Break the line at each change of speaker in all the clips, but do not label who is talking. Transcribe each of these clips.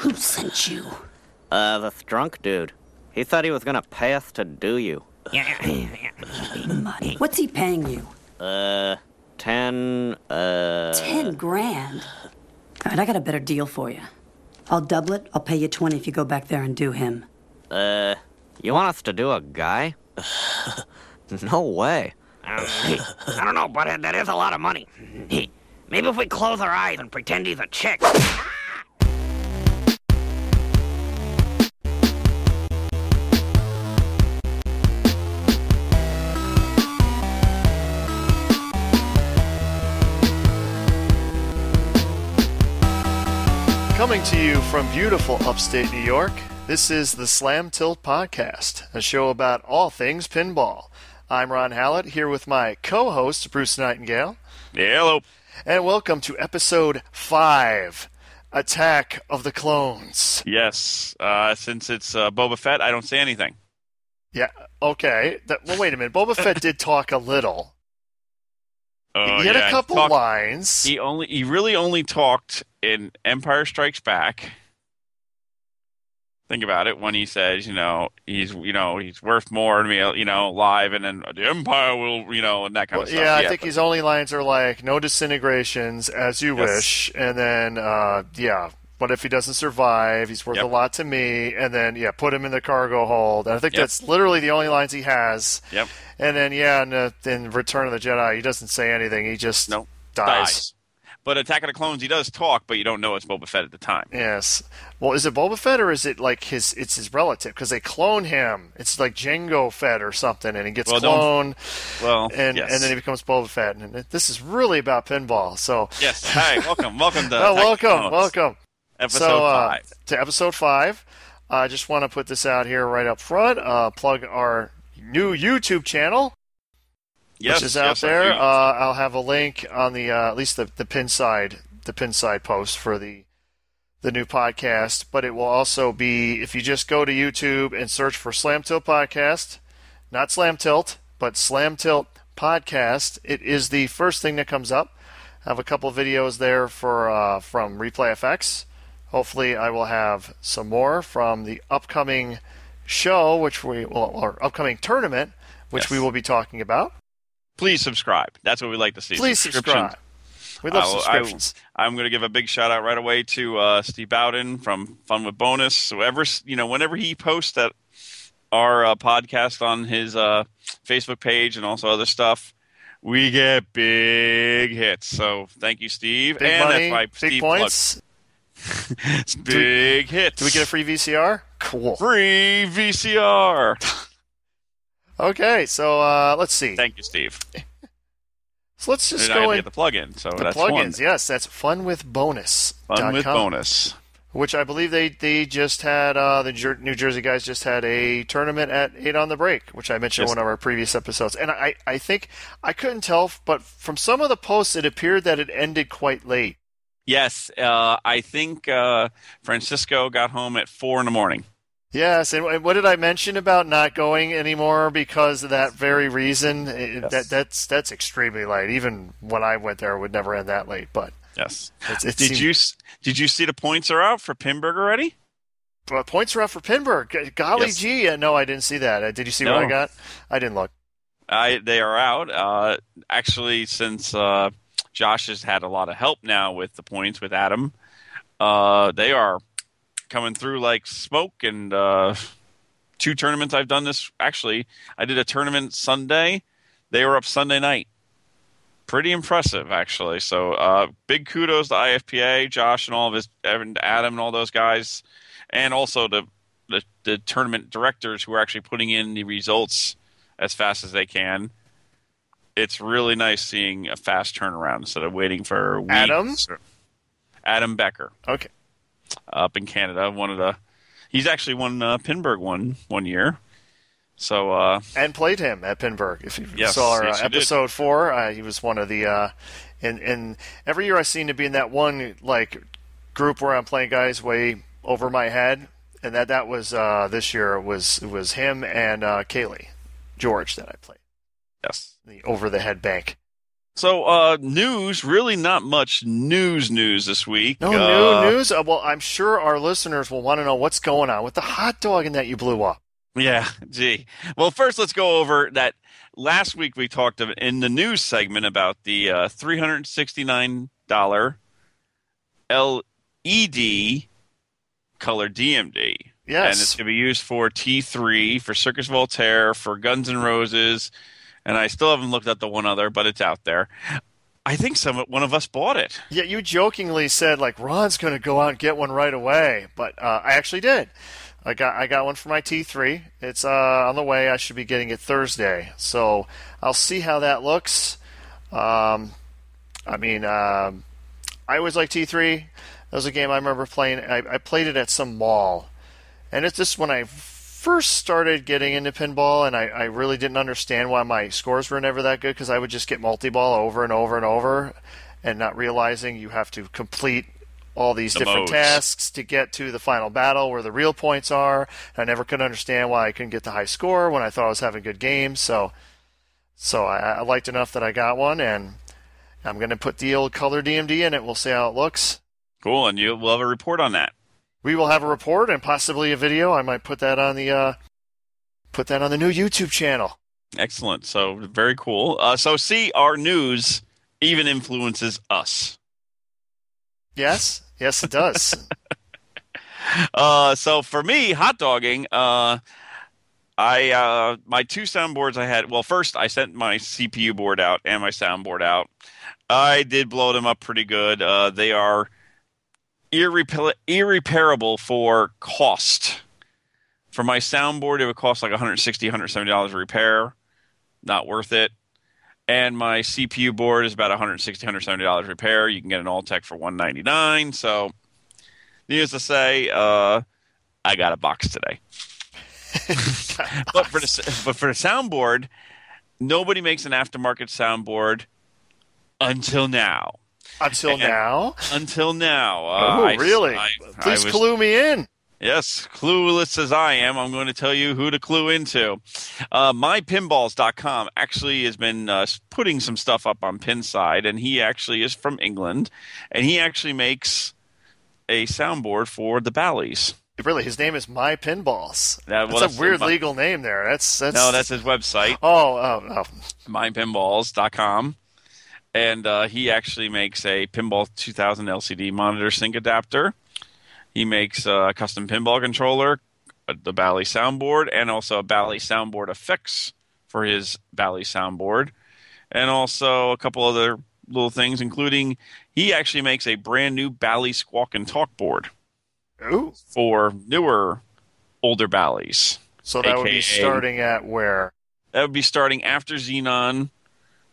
Who sent you?
Uh, this drunk dude. He thought he was gonna pay us to do you.
Money. What's he paying you?
Uh, ten, uh.
Ten grand. All right, I got a better deal for you. I'll double it. I'll pay you twenty if you go back there and do him.
Uh, you want us to do a guy? no way.
I don't know, but that is a lot of money. Maybe if we close our eyes and pretend he's a chick.
Coming to you from beautiful upstate New York, this is the Slam Tilt Podcast, a show about all things pinball. I'm Ron Hallett, here with my co host, Bruce Nightingale.
Yeah, hello.
And welcome to episode 5 Attack of the Clones.
Yes, uh, since it's uh, Boba Fett, I don't say anything.
Yeah, okay. That, well, wait a minute. Boba Fett did talk a little.
Uh,
he had
yeah,
a couple
talked-
lines.
He only he really only talked in Empire Strikes Back. Think about it when he says, you know, he's you know he's worth more to me, you know, live, and then the Empire will, you know, and that kind
Well,
of stuff.
yeah, I think
but-
his only lines are like "no disintegrations, as you
Yes.
wish," and then uh, yeah. What if he doesn't survive? He's worth
Yep.
a lot to me, and then yeah, put him in the cargo hold. And I think
Yep.
that's literally the only lines he has.
Yep.
And then yeah, in, uh, in Return of the Jedi, he doesn't say anything. He just
No,
dies.
dies. But Attack of the Clones, he does talk, but you don't know it's Boba Fett at the time.
Yes. Well, is it Boba Fett or is it like his? It's his relative because they clone him. It's like Jango Fett or something, and he gets
Well,
cloned,
Well,
and
yes.
and then he becomes Boba Fett. And this is really about pinball. So
yes. Hi, welcome, welcome to
welcome, welcome.
episode
so, uh,
five.
to episode five. I just want to put this out here right up front. Uh, plug our new YouTube channel,
Yes,
which is out
yes,
there. Uh, I'll have a link on the uh, at least the the pin side, the pin side post for the the new podcast. But it will also be if you just go to YouTube and search for Slam Tilt Podcast, not Slam Tilt, but Slam Tilt Podcast. It is the first thing that comes up. I have a couple videos there for uh, from Replay FX. Hopefully, I will have some more from the upcoming show, which we well, or upcoming tournament, which
Yes.
we will be talking about.
Please subscribe. That's what we like to see.
Please subscribe. We love
I will- I
subscriptions.
I'm going to give a big shout out right away to uh, Steve Bowden from Fun with Bonus. So ever, you know, whenever he posts that our uh, podcast on his uh, Facebook page and also other stuff, we get big hits. So thank you, Steve.
Big
and
money, big
Steve
points.
big hits.
Do we get a free VCR? Cool.
free VCR?
Okay, so uh, let's see.
Thank you, Steve.
So let's just
and I
go
to
in
get the plug-in. So
the
that's one.
plugins. Yes, that's Fun with Bonus.
Fun with bonus.
Which I believe they they just had uh, the Jer- New Jersey guys just had a tournament at Eight on the Break, which I mentioned in one of our previous episodes. And I I think I couldn't tell, but from some of the posts, it appeared that it ended quite late.
Yes, uh, I think uh, Francisco got home at four in the morning.
Yes, and what did I mention about not going anymore because of that very reason? It-
Yes.
That that's that's extremely late. Even when I went there, it would never end that late. But
Yes.
it's, it
Did
seemed-
you did you see the points are out for Pinburgh already?
But points are out for Pinburgh. Golly
Yes.
gee, uh, no, I didn't see that. Uh, Did you see what I got? I didn't look.
I they are out. Uh, actually, since uh, Josh has had a lot of help now with the points with Adam, uh, they are coming through like smoke. And uh, two tournaments I've done this. Actually, I did a tournament Sunday. They were up Sunday night. Pretty impressive, actually. So, uh, big kudos to IFPA, Josh, and all of his, Adam, and all those guys, and also the, the the tournament directors who are actually putting in the results as fast as they can. It's really nice seeing a fast turnaround instead of waiting for weeks.
Adam?
Adam Becker
Okay.
Up in Canada. One of the he's actually won uh, Pinburgh one one year. So uh,
And played him at Pinburgh. If you
Yes,
saw our
yes,
uh,
you did.
episode four, uh, he was one of the. Uh, and and every year I seem to be in that one like group where I'm playing guys way over my head, and that that was uh, this year. It was it was him and uh, Kaylee George that I played
yes,
the over the head bank.
So, uh, news, really not much news news this week.
No
Uh,
new news. Uh, well, I'm sure our listeners will want to know what's going on with the hot dog and that you blew up.
Yeah, gee. Well, first, let's go over that. Last week, we talked of, in the news segment about the uh, $369 LED color DMD.
Yes.
And it's going to be used for T3, for Circus Voltaire, for Guns N' Roses, and I still haven't looked at the one other, but it's out there. I think some one of us bought it.
Yeah, you jokingly said like Ron's going to go out and get one right away, but uh, I actually did. I got I got one for my T3. It's uh, on the way. I should be getting it Thursday, so I'll see how that looks. Um, I mean, um, I always like T3. That was a game I remember playing. I, I played it at some mall, and it's just when I first started getting into pinball, and I, I really didn't understand why my scores were never that good because I would just get multi-ball over and over and over, and not realizing you have to complete all these
The
different
modes.
tasks to get to the final battle where the real points are. I never could understand why I couldn't get the high score when I thought I was having good games. So, so I, I liked enough that I got one, and I'm going to put the old color DMD in it. We'll see how it looks.
Cool, and you will have a report on that.
We will have a report and possibly a video. I might put that on the uh, put that on the new YouTube channel.
Excellent. So very cool. Uh, so see, our news even influences us.
Yes, yes, it does.
Uh, so for me, hot dogging, uh, I uh, my two soundboards I had. Well, first I sent my CPU board out and my soundboard out. I did blow them up pretty good. Uh, they are irrepa- irreparable for cost. For my soundboard, it would cost like 160 170 dollars to repair. Not worth it. And my CPU board is about 160 170 dollars repair. You can get an Alltek for 199. So, needless to say, uh, I got a box today. but for the but for the soundboard, nobody makes an aftermarket soundboard until now.
Until
And-
now.
Until now. Uh,
oh,
I-
really?
I-
Please
I was-
clue me in.
Yes, clueless as I am, I'm going to tell you who to clue into. Uh, MyPinballs.com actually has been uh, putting some stuff up on Pinside, and he actually is from England, and he actually makes a soundboard for the Bally's.
Really, his name is My Pinballs.
That- well,
that's
that's
a weird
my-
legal name there. That's that's
No, that's his website.
Oh, oh, oh.
mypinballs.com. And uh, he actually makes a Pinball 2000 LCD monitor sync adapter. He makes a custom pinball controller, uh, the Bally soundboard, and also a Bally soundboard effects for his Bally soundboard. And also a couple other little things, including he actually makes a brand new Bally squawk and talk board
Ooh.
for newer, older Bally's.
So that would be starting at where?
That would be starting after Xenon,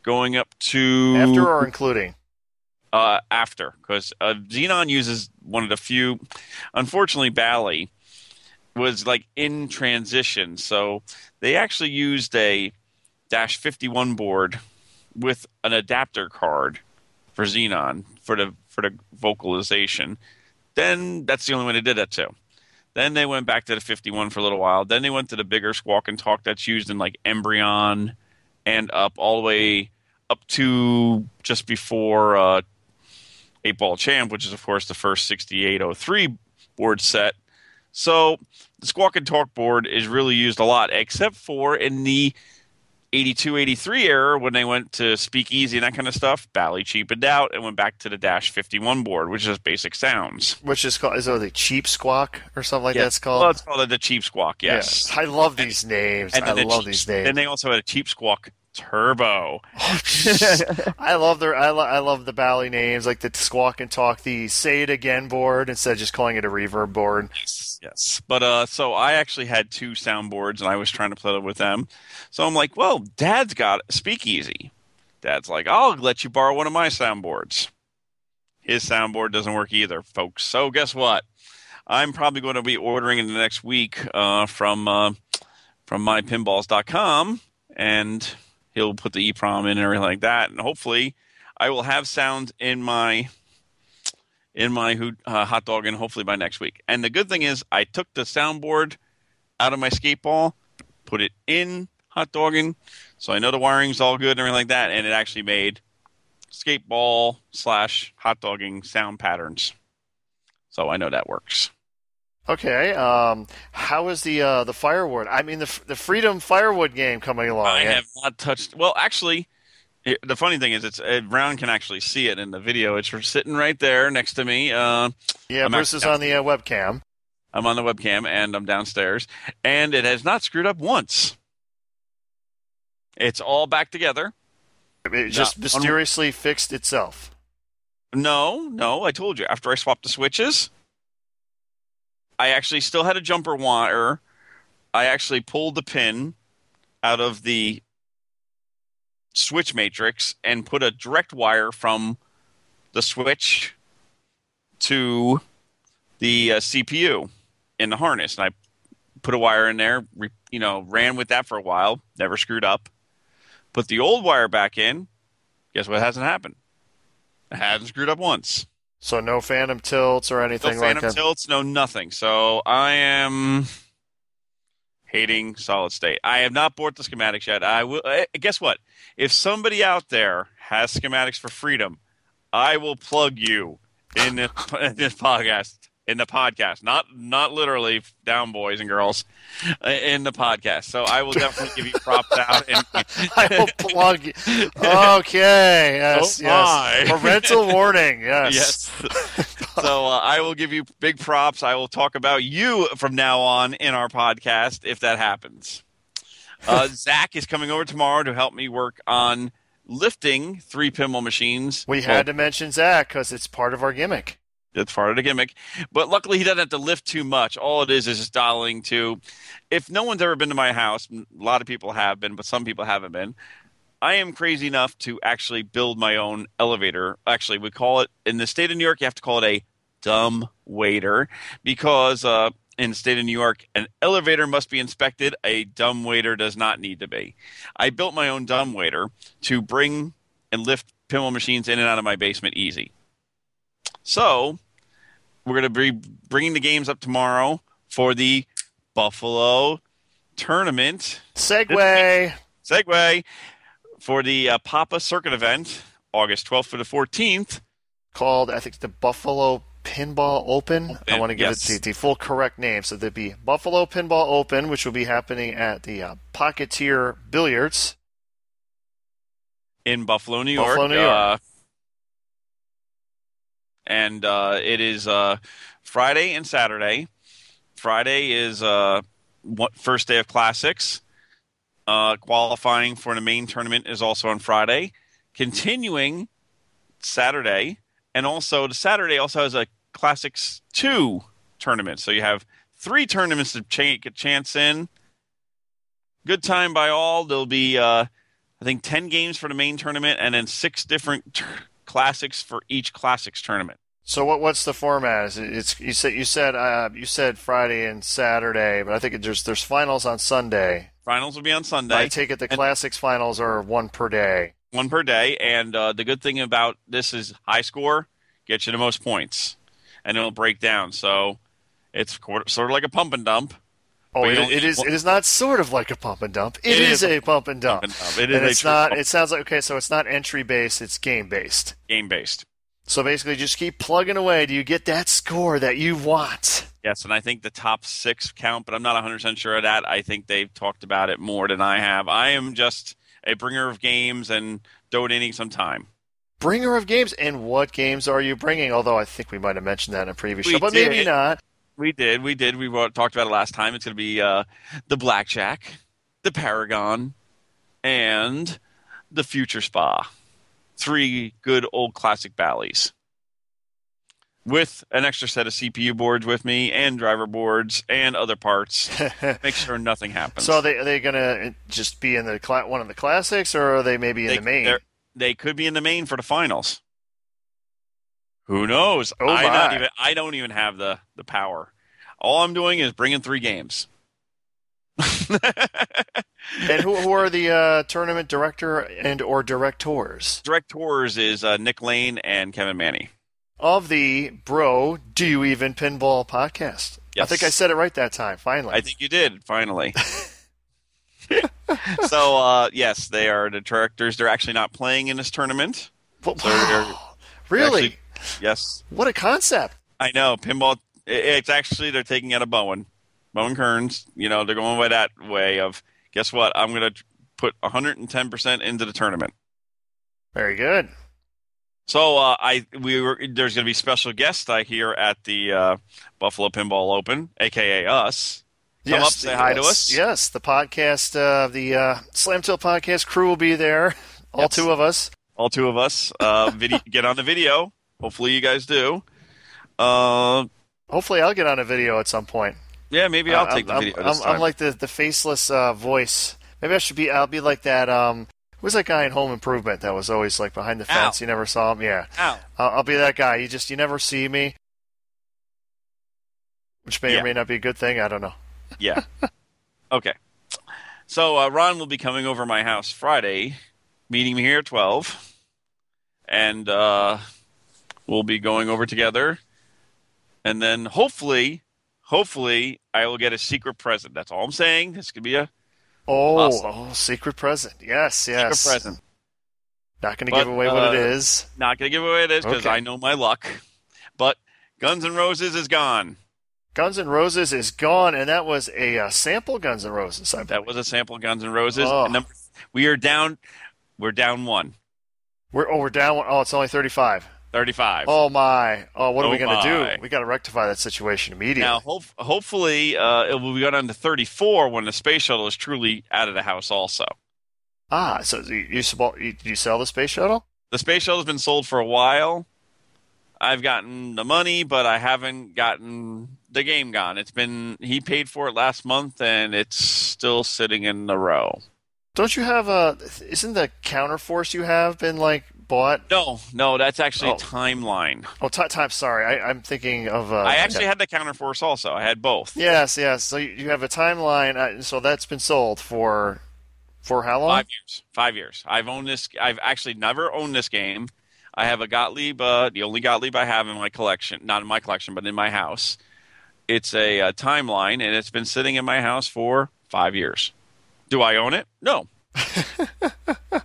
going up to
After or including?
uh, after because uh, Xenon uses one of the few. Unfortunately, Bally was like in transition, so they actually used a Dash 51 board with an adapter card for Xenon for the for the vocalization. Then that's the only way they did that too. Then they went back to the 51 for a little while. Then they went to the bigger squawk and talk that's used in like Embryon and up all the way up to just before uh, Eight Ball Champ, which is of course the first 6803 board set. So the Squawk and Talk board is really used a lot, except for in the 82 83 era when they went to Speakeasy and that kind of stuff. Bally cheapened out and went back to the Dash 51 board, which is basic sounds.
Which is called is it the cheap squawk or something like that's called?
Well, it's called the Cheap Squawk, yes.
Yeah. I love these names. I
the
love
cheap-
these names.
Then they also had a Cheap Squawk Turbo.
I love their I, lo- I love the Bally names like the squawk and talk the say it again board instead of just calling it a reverb board.
Yes, yes. But uh, so I actually had two soundboards, and I was trying to play with them. So I'm like, well, Dad's got Speakeasy. Dad's like, I'll let you borrow one of my soundboards. His soundboard doesn't work either, folks. So guess what? I'm probably going to be ordering in the next week uh, from uh, from mypinballs.com, and he'll put the EEPROM in and everything like that, and hopefully I will have sound in my in my uh, hot dog and hopefully by next week. And the good thing is, I took the soundboard out of my skate ball, put it in hot dogging, so I know the wiring's all good and everything like that, and it actually made skate ball slash hot dogging sound patterns. So I know that works.
Okay. Um, how is the uh, the firewood? I mean, the the Freedom Firewood game coming along.
I
yeah?
have not touched. Well, actually, it, the funny thing is, it's uh, Brown can actually see it in the video. It's sitting right there next to me. Uh,
Yeah,
I'm
Bruce is on the uh, webcam.
I'm on the webcam and I'm downstairs, and it has not screwed up once. It's all back together.
It just mysteriously fixed itself.
No, no, I told you. After I swapped the switches, I actually still had a jumper wire. I actually pulled the pin out of the switch matrix and put a direct wire from the switch to the uh, CPU in the harness. And I put a wire in there, re- you know, ran with that for a while, never screwed up. Put the old wire back in. Guess what hasn't happened? It hasn't screwed up once.
So no phantom tilts or
No
anything
phantom
like that.
Phantom tilts, no nothing. So I am hating solid state. I have not bought the schematics yet. I will. eh, Guess what? If somebody out there has schematics for freedom, I will plug you in this, in this podcast. In the podcast, not not literally down boys and girls, uh, in the podcast. So I will definitely give you props out. And,
I will plug. you. Okay. Yes.
Oh,
yes. Parental warning. Yes.
Yes. so uh, I will give you big props. I will talk about you from now on in our podcast if that happens. Uh, Zach is coming over tomorrow to help me work on lifting three pinball machines.
We had to mention Zach because it's part of our gimmick.
It's part of the gimmick. But luckily, he doesn't have to lift too much. All it is is just dialing to. If no one's ever been to my house, a lot of people have been, but some people haven't been. I am crazy enough to actually build my own elevator. Actually, we call it in the state of New York. You have to call it a dumb waiter because uh, in the state of New York, an elevator must be inspected. A dumb waiter does not need to be. I built my own dumb waiter to bring and lift pinball machines in and out of my basement easy. So we're going to be bringing the games up tomorrow for the Buffalo tournament.
Segway.
Segway for the uh, Papa Circuit event, August 12th to the 14th.
called, I think, the Buffalo Pinball Open. I want to give
yes.
it the, the full correct name. So there'd be Buffalo Pinball Open, which will be happening at the uh, Pocketeer Billiards.
in Buffalo, New York.
Buffalo, New York.
Uh, and uh, it is uh, Friday and Saturday. Friday is uh, first day of classics. Uh, qualifying for the main tournament is also on Friday. Continuing Saturday, and also the Saturday also has a classics two tournament. So you have three tournaments to take a chance in. Good time by all. There'll be uh, I think 10 games for the main tournament and then six different t- classics for each classics tournament.
So what what's the format? Is it, it's you said you said uh, you said Friday and Saturday, but I think there's there's finals on Sunday.
Finals will be on Sunday,
I take it the
And-
classics finals are one per day.
one per day. And uh, the good thing about this is high score gets you the most points, and it'll break down. So it's quarter, sort of like a pump and dump.
Oh, it, it is. It is not sort of like a pump and dump.
It
is,
is
a pump and dump.
Pump and dump. It is
and it's not.
pump-
It sounds like okay. So it's not entry based. It's game based.
game based.
So basically, just keep plugging away. Do you get that score that you want?
Yes, and I think the top six count, but I'm not 100% sure of that. I think they've talked about it more than I have. I am just a bringer of games and donating some time.
Bringer of games, and what games are you bringing? Although I think we might have mentioned that in a previous
We
show, but maybe not.
We did, we did. We talked about it last time. It's going to be uh, the Blackjack, the Paragon, and the Future Spa. Three good old classic Bally's. With an extra set of CPU boards with me, and driver boards, and other parts. Make sure nothing happens.
so are they are they gonna just be in the cla- one of the classics, or are they maybe in
they,
the main?
They could be in the main for the finals. Who knows?
Oh,
I not even. I don't even have the the power. All I'm doing is bringing three games.
And who, who are the uh, tournament director and or directors
Directors is uh, Nick Lane and Kevin Manny.
of the Bro Do You Even Pinball podcast? I think I said it right that time. Finally,
I think you did finally. so uh, yes, they are the directors. They're actually not playing in this tournament.
But
So
wow, really?
Yes,
what a concept!
I know. Pinball. It's actually they're taking out of Bowen, Bowen Kerins. You know, they're going by that way of guess what? I'm going to put 110 percent into the tournament.
Very good.
So uh, I we were there's going to be special guests I hear at the uh, Buffalo Pinball Open, aka us. Come up, say hi to us.
Yes, the podcast, uh, the uh, Slam Tilt podcast crew will be there. All
Yes.
two of us.
All two of us. Uh, video, get on the video. Hopefully you guys do. Uh,
Hopefully, I'll get on a video at some point.
yeah, maybe I'll
I'm-
take the
I'm,
video.
I'm, I'm like the the faceless uh, voice. Maybe I should be. I'll be like that. Um, who was that guy in Home Improvement that was always like behind the fence?
Al.
You never saw him. Yeah,
Ow.
I'll, I'll be that guy. You just you never see me, which may
Yeah.
or may not be a good thing. I don't know.
Yeah. okay. So uh, Ron will be coming over my house Friday, meeting me here at twelve, and uh, we'll be going over together, and then hopefully, hopefully, I will get a secret present. That's all I'm saying. This could be a
Oh,
Awesome.
oh, secret present. Yes, yes.
secret present.
Not going to give away what
uh,
it is.
Not gonna give away what it is because
Okay.
I know my luck, but Guns N' Roses is gone.
Guns N' Roses is gone, and that was a uh, sample Guns N' Roses. I
That was a sample Guns N' Roses.
Oh.
Number, we are down. We're down one.
We're oh, we're down. one- Oh, it's only thirty-five.
35.
Oh my! Oh, what are we
Oh,
going to do? We got to rectify that situation immediately.
Now, hope, hopefully, uh, it will be on to 34 when the space shuttle is truly out of the house. Also,
ah, so you you, you you sell the space shuttle?
the space shuttle has been sold for a while. I've gotten the money, but I haven't gotten the game gone. It's been he paid for it last month, and it's still sitting in the row.
Don't you have a? Isn't the counterforce you have been like bought?
No, no, that's actually
Oh.
timeline.
Oh, ti time. Sorry, I, I'm thinking of. Uh,
I actually
okay.
had the counterforce also. I had both.
Yes, yes. So you, have a timeline. Uh, so that's been sold for for how long?
Five years. Five years. I've owned this. I've actually never owned this game. I have a Gottlieb, uh, the only Gottlieb I have in my collection, not in my collection, but in my house. It's a, uh timeline, and it's been sitting in my house for five years. Do I own it? No.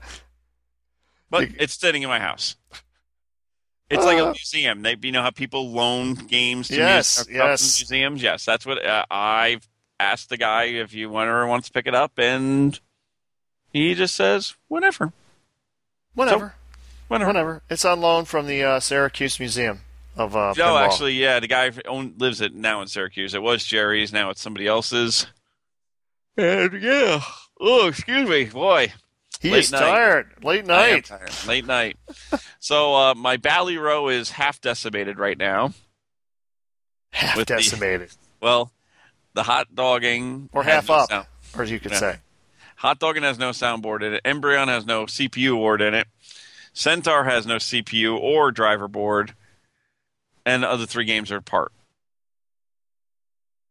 but it's sitting in my house. It's like a
Uh.
museum. They, you know how people loan games to
Yes,
stuff in
yes.
museums. Yes, that's what uh, I've asked the guy if you whenever wants to pick it up, and he just says whenever,
Whenever,
whenever.
whenever. It's on loan from the uh, Syracuse Museum of uh,
No,
pinball.
actually, yeah, the guy own, lives it now in Syracuse. It was Jerry's, now it's somebody else's. And yeah, oh, excuse me, boy,
he
late
is
night.
tired. Late night.
tired. late night. so uh, my Bally row is half decimated right now.
Half
With the-
decimated,
Well, the hot dogging
or half
no
up,
sound-
or as you could
Yeah.
say.
Hot Dogging has no soundboard in it. Embryon has no CPU board in it. Centaur has no CPU or driver board. And the other three games are apart.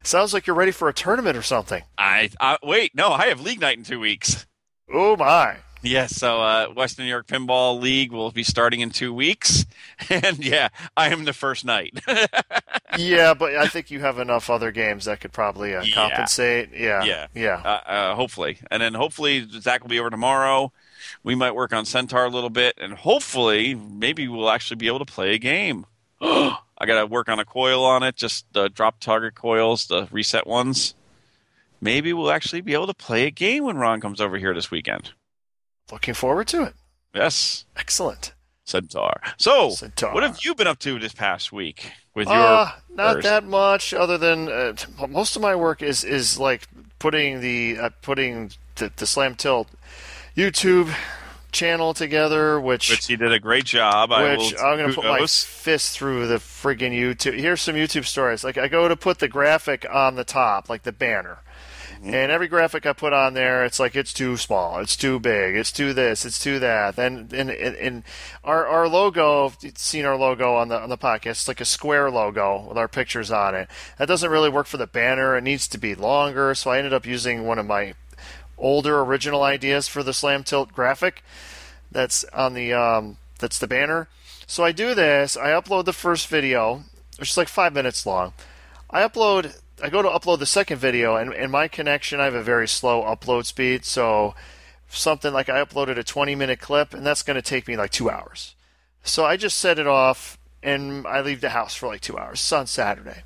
Sounds like you're ready for a tournament or something.
I, I wait, no, I have league night in two weeks.
Oh my!
Yes, so uh, Western New York Pinball League will be starting in two weeks, and yeah, I am the first night.
yeah, but I think you have enough other games that could probably uh,
Yeah.
compensate. Yeah,
Yeah.
yeah.
uh, uh, hopefully, and then hopefully Zach will be over tomorrow. We might work on Centaur a little bit, and hopefully, maybe we'll actually be able to play a game. I got to work on a coil on it, just the drop target coils, the reset ones. Maybe we'll actually be able to play a game when Ron comes over here this weekend.
Looking forward to it.
Yes,
Excellent.
Centaur. So,
Centaur.
what have you been up to this past week with your?
Uh, not
first?
that much, other than uh, most of my work is is like putting the uh, putting the, the Slam Tilt YouTube channel together, which
which he did a great job. I
which
will
I'm going to put my fist through the friggin' YouTube. Here's some YouTube stories. Like I go to put the graphic on the top, like the banner. And every graphic I put on there, it's like it's too small, it's too big, it's too this, it's too that. And and, and, our our logo, seen our logo on the on the podcast, it's like a square logo with our pictures on it. That doesn't really work for the banner. It needs to be longer. So I ended up using one of my older original ideas for the Slam Tilt graphic that's on the um, that's the banner. So I do this. I upload the first video, which is like five minutes long. I upload. I go to upload the second video, and, in my connection, I have a very slow upload speed. So something like I uploaded a 20 minute clip, and that's going to take me like two hours. So I just set it off and I leave the house for like two hours. It's on Saturday.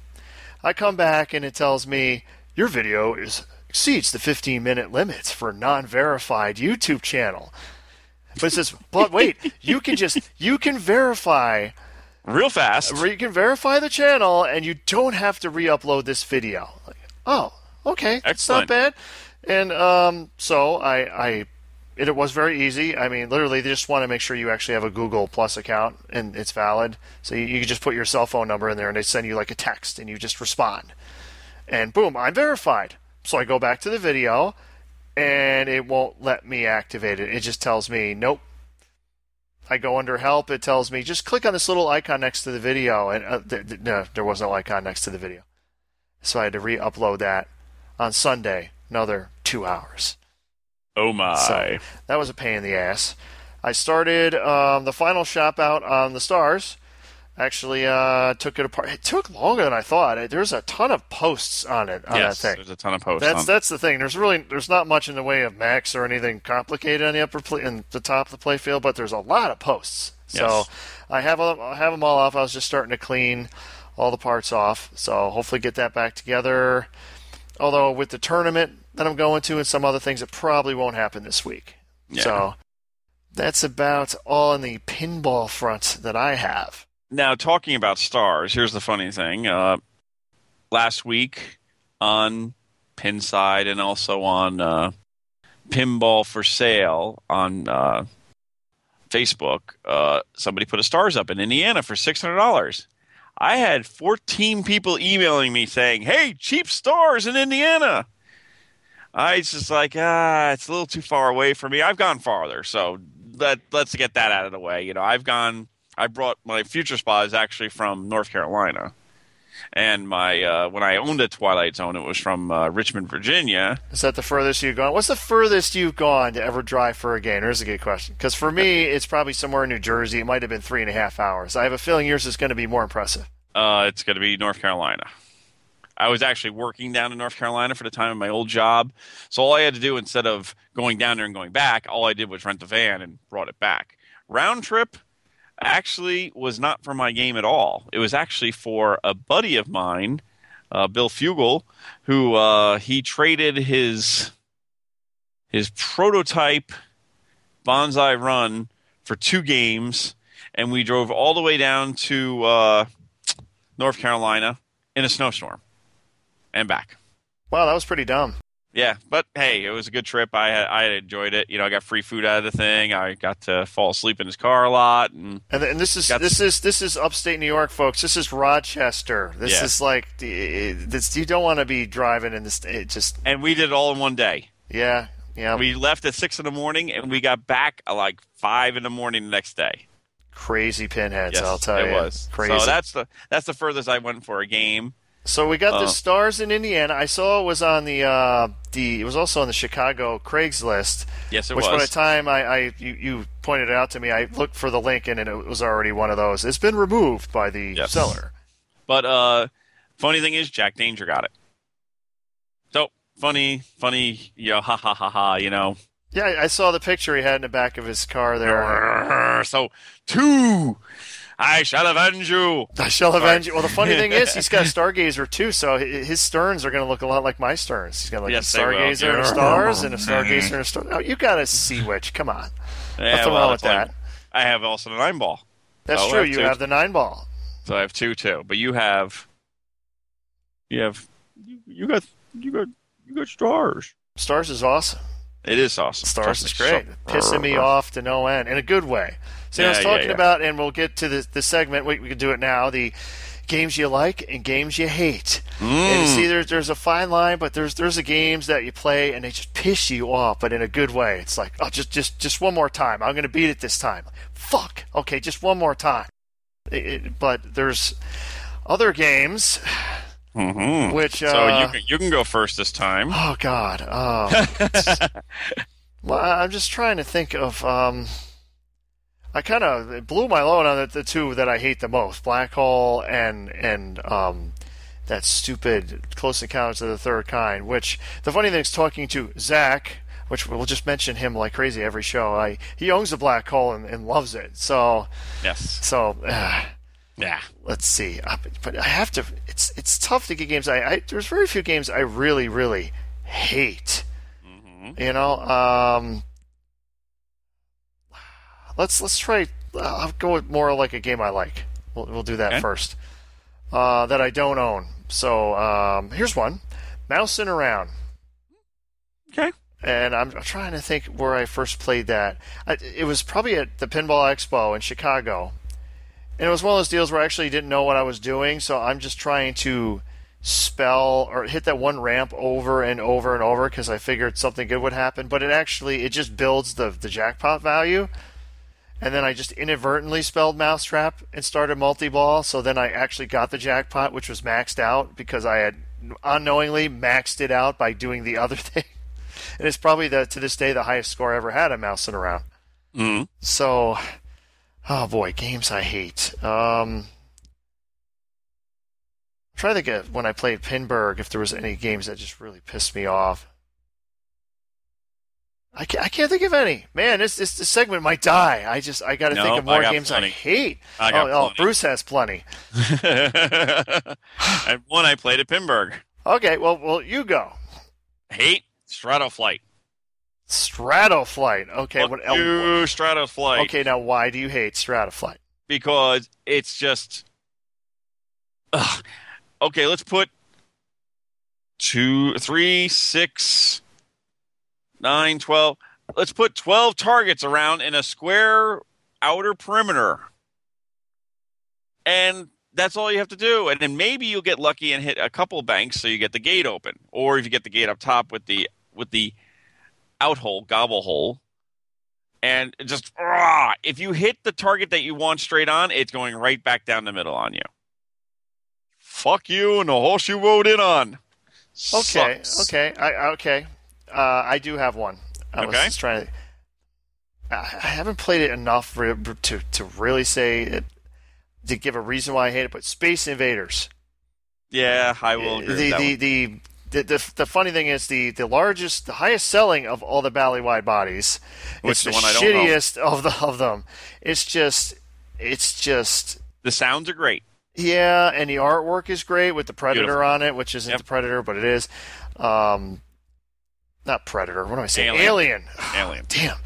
I come back and it tells me your video is exceeds the 15 minute limits for non-verified YouTube channel. But it says, but wait, you can just you can verify
Real fast.
Where you can verify the channel and you don't have to re-upload this video. Like, oh, okay, that's not bad. And um, so I, I, it, it was very easy. I mean, literally, they just want to make sure you actually have a Google Plus account and it's valid. So you, you can just put your cell phone number in there and they send you like a text and you just respond. And boom, I'm verified. So I go back to the video and it won't let me activate it. It just tells me, nope, I go under help. It tells me just click on this little icon next to the video, and uh, th- th- no, there was no icon next to the video. So I had to re-upload that on Sunday. Another two hours.
Oh my.
So that was a pain in the ass. I started um, the final shop out on the stars. Actually, uh, took it apart. It took longer than I thought. There's a ton of posts on it on
yes,
that thing.
there's a ton of posts.
That's
on.
that's the thing. There's really there's not much in the way of max or anything complicated on the upper play, in the top of the play field, but there's a lot of posts. So I have them, I have them all off. I was just starting to clean all the parts off. So hopefully get that back together. Although with the tournament that I'm going to and some other things, it probably won't happen this week.
Yeah.
So that's about all on the pinball front that I have.
Now, talking about stars, here's the funny thing. Uh, last week on Pinside and also on uh, Pinball for Sale on uh, Facebook, uh, somebody put a stars up in Indiana for $600. I had 14 people emailing me saying, hey, cheap stars in Indiana. I was just like, ah, it's a little too far away for me. I've gone farther, so let let's get that out of the way. You know, I've gone. I brought my Future Spa is actually from North Carolina, and my uh, when I owned a Twilight Zone, it was from uh, Richmond, Virginia.
Is that the furthest you've gone? What's the furthest you've gone to ever drive for a game? There's a good question. Because for me, it's probably somewhere in New Jersey. It might have been three and a half hours. I have a feeling yours is going to be more impressive.
Uh, it's going to be North Carolina. I was actually working down in North Carolina for the time of my old job, so all I had to do instead of going down there and going back, all I did was rent the van and brought it back. Round trip actually was not for my game at all. It was actually for a buddy of mine, uh, Bill Fugel, who uh, he traded his his prototype Banzai Run for two games, and we drove all the way down to uh, North Carolina in a snowstorm and back.
Wow, that was pretty dumb.
Yeah, but hey, it was a good trip. I I enjoyed it. You know, I got free food out of the thing. I got to fall asleep in his car a lot, and
And, and this is this is this is upstate New York, folks. This is Rochester. This
Yeah.
is like the- this. You don't want to be driving in this. It just
and we did it all in one day.
yeah yeah
We left at six in the morning, and we got back at like five in the morning the next day.
crazy pinheads.
Yes,
I'll tell
it
you, It
was
crazy.
So that's the that's the furthest I went for a game.
So we got
Uh,
the stars in Indiana. I saw it was on the uh, the it was also on the Chicago Craigslist.
Yes, it was.
which by the time I, I you, you pointed it out to me, I looked for the link and it was already one of those. It's been removed by the
Yes.
seller.
But uh, funny thing is, Jack Danger got it. So funny, funny, know, ha ha ha ha. You know,
Yeah, I saw the picture he had in the back of his car there.
so two, I shall avenge you.
I shall avenge you. Well, the funny thing is, he's got a Stargazer too, so his sterns are going to look a lot like my sterns. He's got like
Yes,
a. Stargazer and a stars and a Stargazer and a star. Oh, you got a Sea Witch. Come on.
Yeah,
Nothing
well,
wrong with that.
like- I have also the nine ball,
That's
Oh, I
true.
have
You have the nine ball.
so I have two too. But you have, you have, you, you got, you got, you got stars.
Stars is awesome.
It is awesome.
Stars
Trust
is great.
so-
Pissing me off to no end in a good way. See, I was
Yeah, yeah,
talking
yeah.
about, and we'll get to the, the segment. We, we can do it now. The games you like and games you hate. And
Mm.
see, there's there's a fine line, but there's there's the games that you play and they just piss you off, but in a good way. It's like, oh, just just just one more time. I'm gonna beat it this time. Fuck. Okay, just one more time. It- it- but there's other games
Mhm.
which. Uh,
so you can you can go first this time.
Oh God. Oh. well, I'm just trying to think of. Um, I kind of blew my load on the, the two that I hate the most: Black Hole and and um, that stupid Close Encounters of the Third Kind. Which the funny thing is, talking to Zach which we'll just mention him like crazy every show. I he owns a black hole and, and loves it. So
Yes.
so. Uh,
Yeah.
let's see. Uh, but- I have to. It's it's tough to get games. I, I there's very few games I really really hate. You know. Um. Let's let's try. uh, I'll go with more like a game I like. We'll we'll do that
Okay.
first. Uh, that I don't own. So um, here's one. Mousing around.
Okay.
And I'm, I'm trying to think where I first played that. I, it was probably at the Pinball Expo in Chicago. And it was one of those deals where I actually didn't know what I was doing, so I'm just trying to spell or hit that one ramp over and over and over because I figured something good would happen. But it actually it just builds the the jackpot value. And then I just inadvertently spelled mousetrap and started multi-ball. So then I actually got the jackpot, which was maxed out because I had unknowingly maxed it out by doing the other thing. And it's probably the to this day the highest score I ever had at mousing around.
Mhm.
So, oh boy, games I hate. Um, I'm trying to think of when I played Pinburgh if there was any games that just really pissed me off. I can't, I can't think of any. Man, this, this this segment might die. I just I got to think of more
I
games
plenty.
I hate.
I got
oh, oh. Bruce has plenty.
and one I played at Pinburgh.
Okay, well, well, you go.
Hate Strato-Flite.
Strato-Flite. Okay,
Fuck
what?
you, Strato-Flite.
Okay, now why do you hate Strato-Flite?
because it's just. Ugh. Okay, let's put two, three, six, nine, twelve. Let's put twelve targets around in a square outer perimeter, and that's all you have to do. And then maybe you'll get lucky and hit a couple banks, so you get the gate open. Or if you get the gate up top with the with the out hole, gobble hole, and just ah, if you hit the target that you want straight on, it's going right back down the middle on you. Fuck you and the horse you rode in on.
Okay,
Sucks.
okay, I okay. Uh, I do have one. I was just trying to. I haven't played it enough to to really say it, to give a reason why I hate it. But Space Invaders.
Yeah, I will agree.
the, the, the the the the funny thing is the the largest, the highest selling of all the ballywide bodies.
Which
it's
the
the
one I don't know?
shittiest of the of them. It's just, it's just
the sounds are great.
yeah, and the artwork is great with the Predator
Beautiful.
on it, which isn't
Yep.
the Predator, but it is. Um, not Predator. What am I saying?
Alien.
Alien.
Alien.
Damn.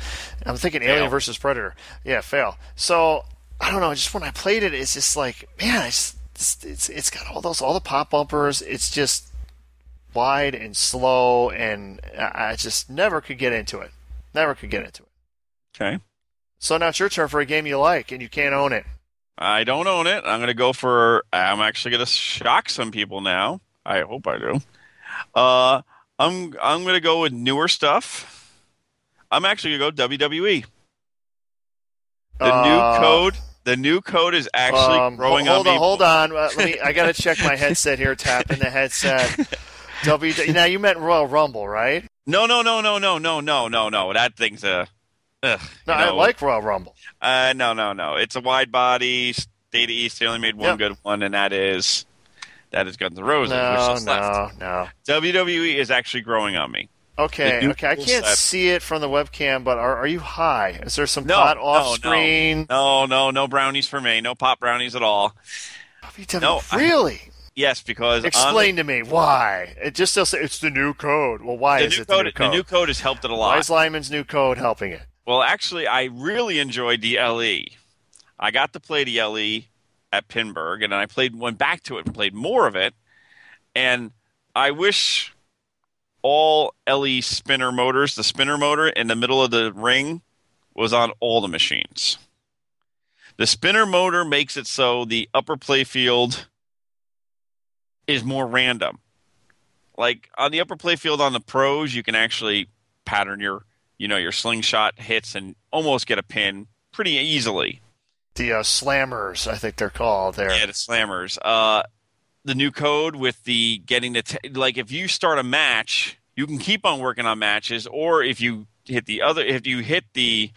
I'm thinking
Fail.
Alien versus Predator. Yeah, fail. So I don't know. Just when I played it, it's just like, man, it's it's it's, it's got all those all the pop bumpers. It's just wide and slow, and I just never could get into it. Never could get into it.
Okay.
So now it's your turn for a game you like, and you can't own it.
I don't own it. I'm going to go for. I'm actually going to shock some people now. I hope I do. Uh, I'm I'm going to go with newer stuff. I'm actually going to go WWE. The
Uh,
new code. The new code is actually
Um,
growing
hold
on
on,
me.
hold on. Uh, let me. I gotta check my headset here. Tap in the headset. W. Now you meant Royal Rumble, right?
No, no, no, no, no, no, no, no, no. That thing's a. Ugh,
No,
you
I like Royal Rumble.
Uh, no, no, no. It's a wide body. Data East. They only made one
Yep.
good one, and that is that is Guns N' Roses.
No,
left.
no, no.
WWE is actually growing on me.
Okay, okay. I can't see it from the webcam, but are, are you high? Is there some
No,
pot off
no.
screen?
No, no, no brownies for me. No pop brownies at all. No, I-
really?
Yes, because
Explain to me why. It just still say it's the new code. Well, why is it
code,
the new code?
the new code has helped it a lot.
why is Lyman's new code helping it?
Well, actually, I really enjoyed the LE. I got to play the LE at Pinburgh, and I played went back to it and played more of it. And I wish all LE spinner motors, the spinner motor in the middle of the ring, was on all the machines. The spinner motor makes it so the upper play field is more random. Like on the upper play field on the pros, you can actually pattern your you know your slingshot hits and almost get a pin pretty easily.
The uh, slammers, I think they're called. There.
Yeah, the slammers. Uh, the new code with the getting the t- like if you start a match, you can keep on working on matches, or if you hit the other, if you hit the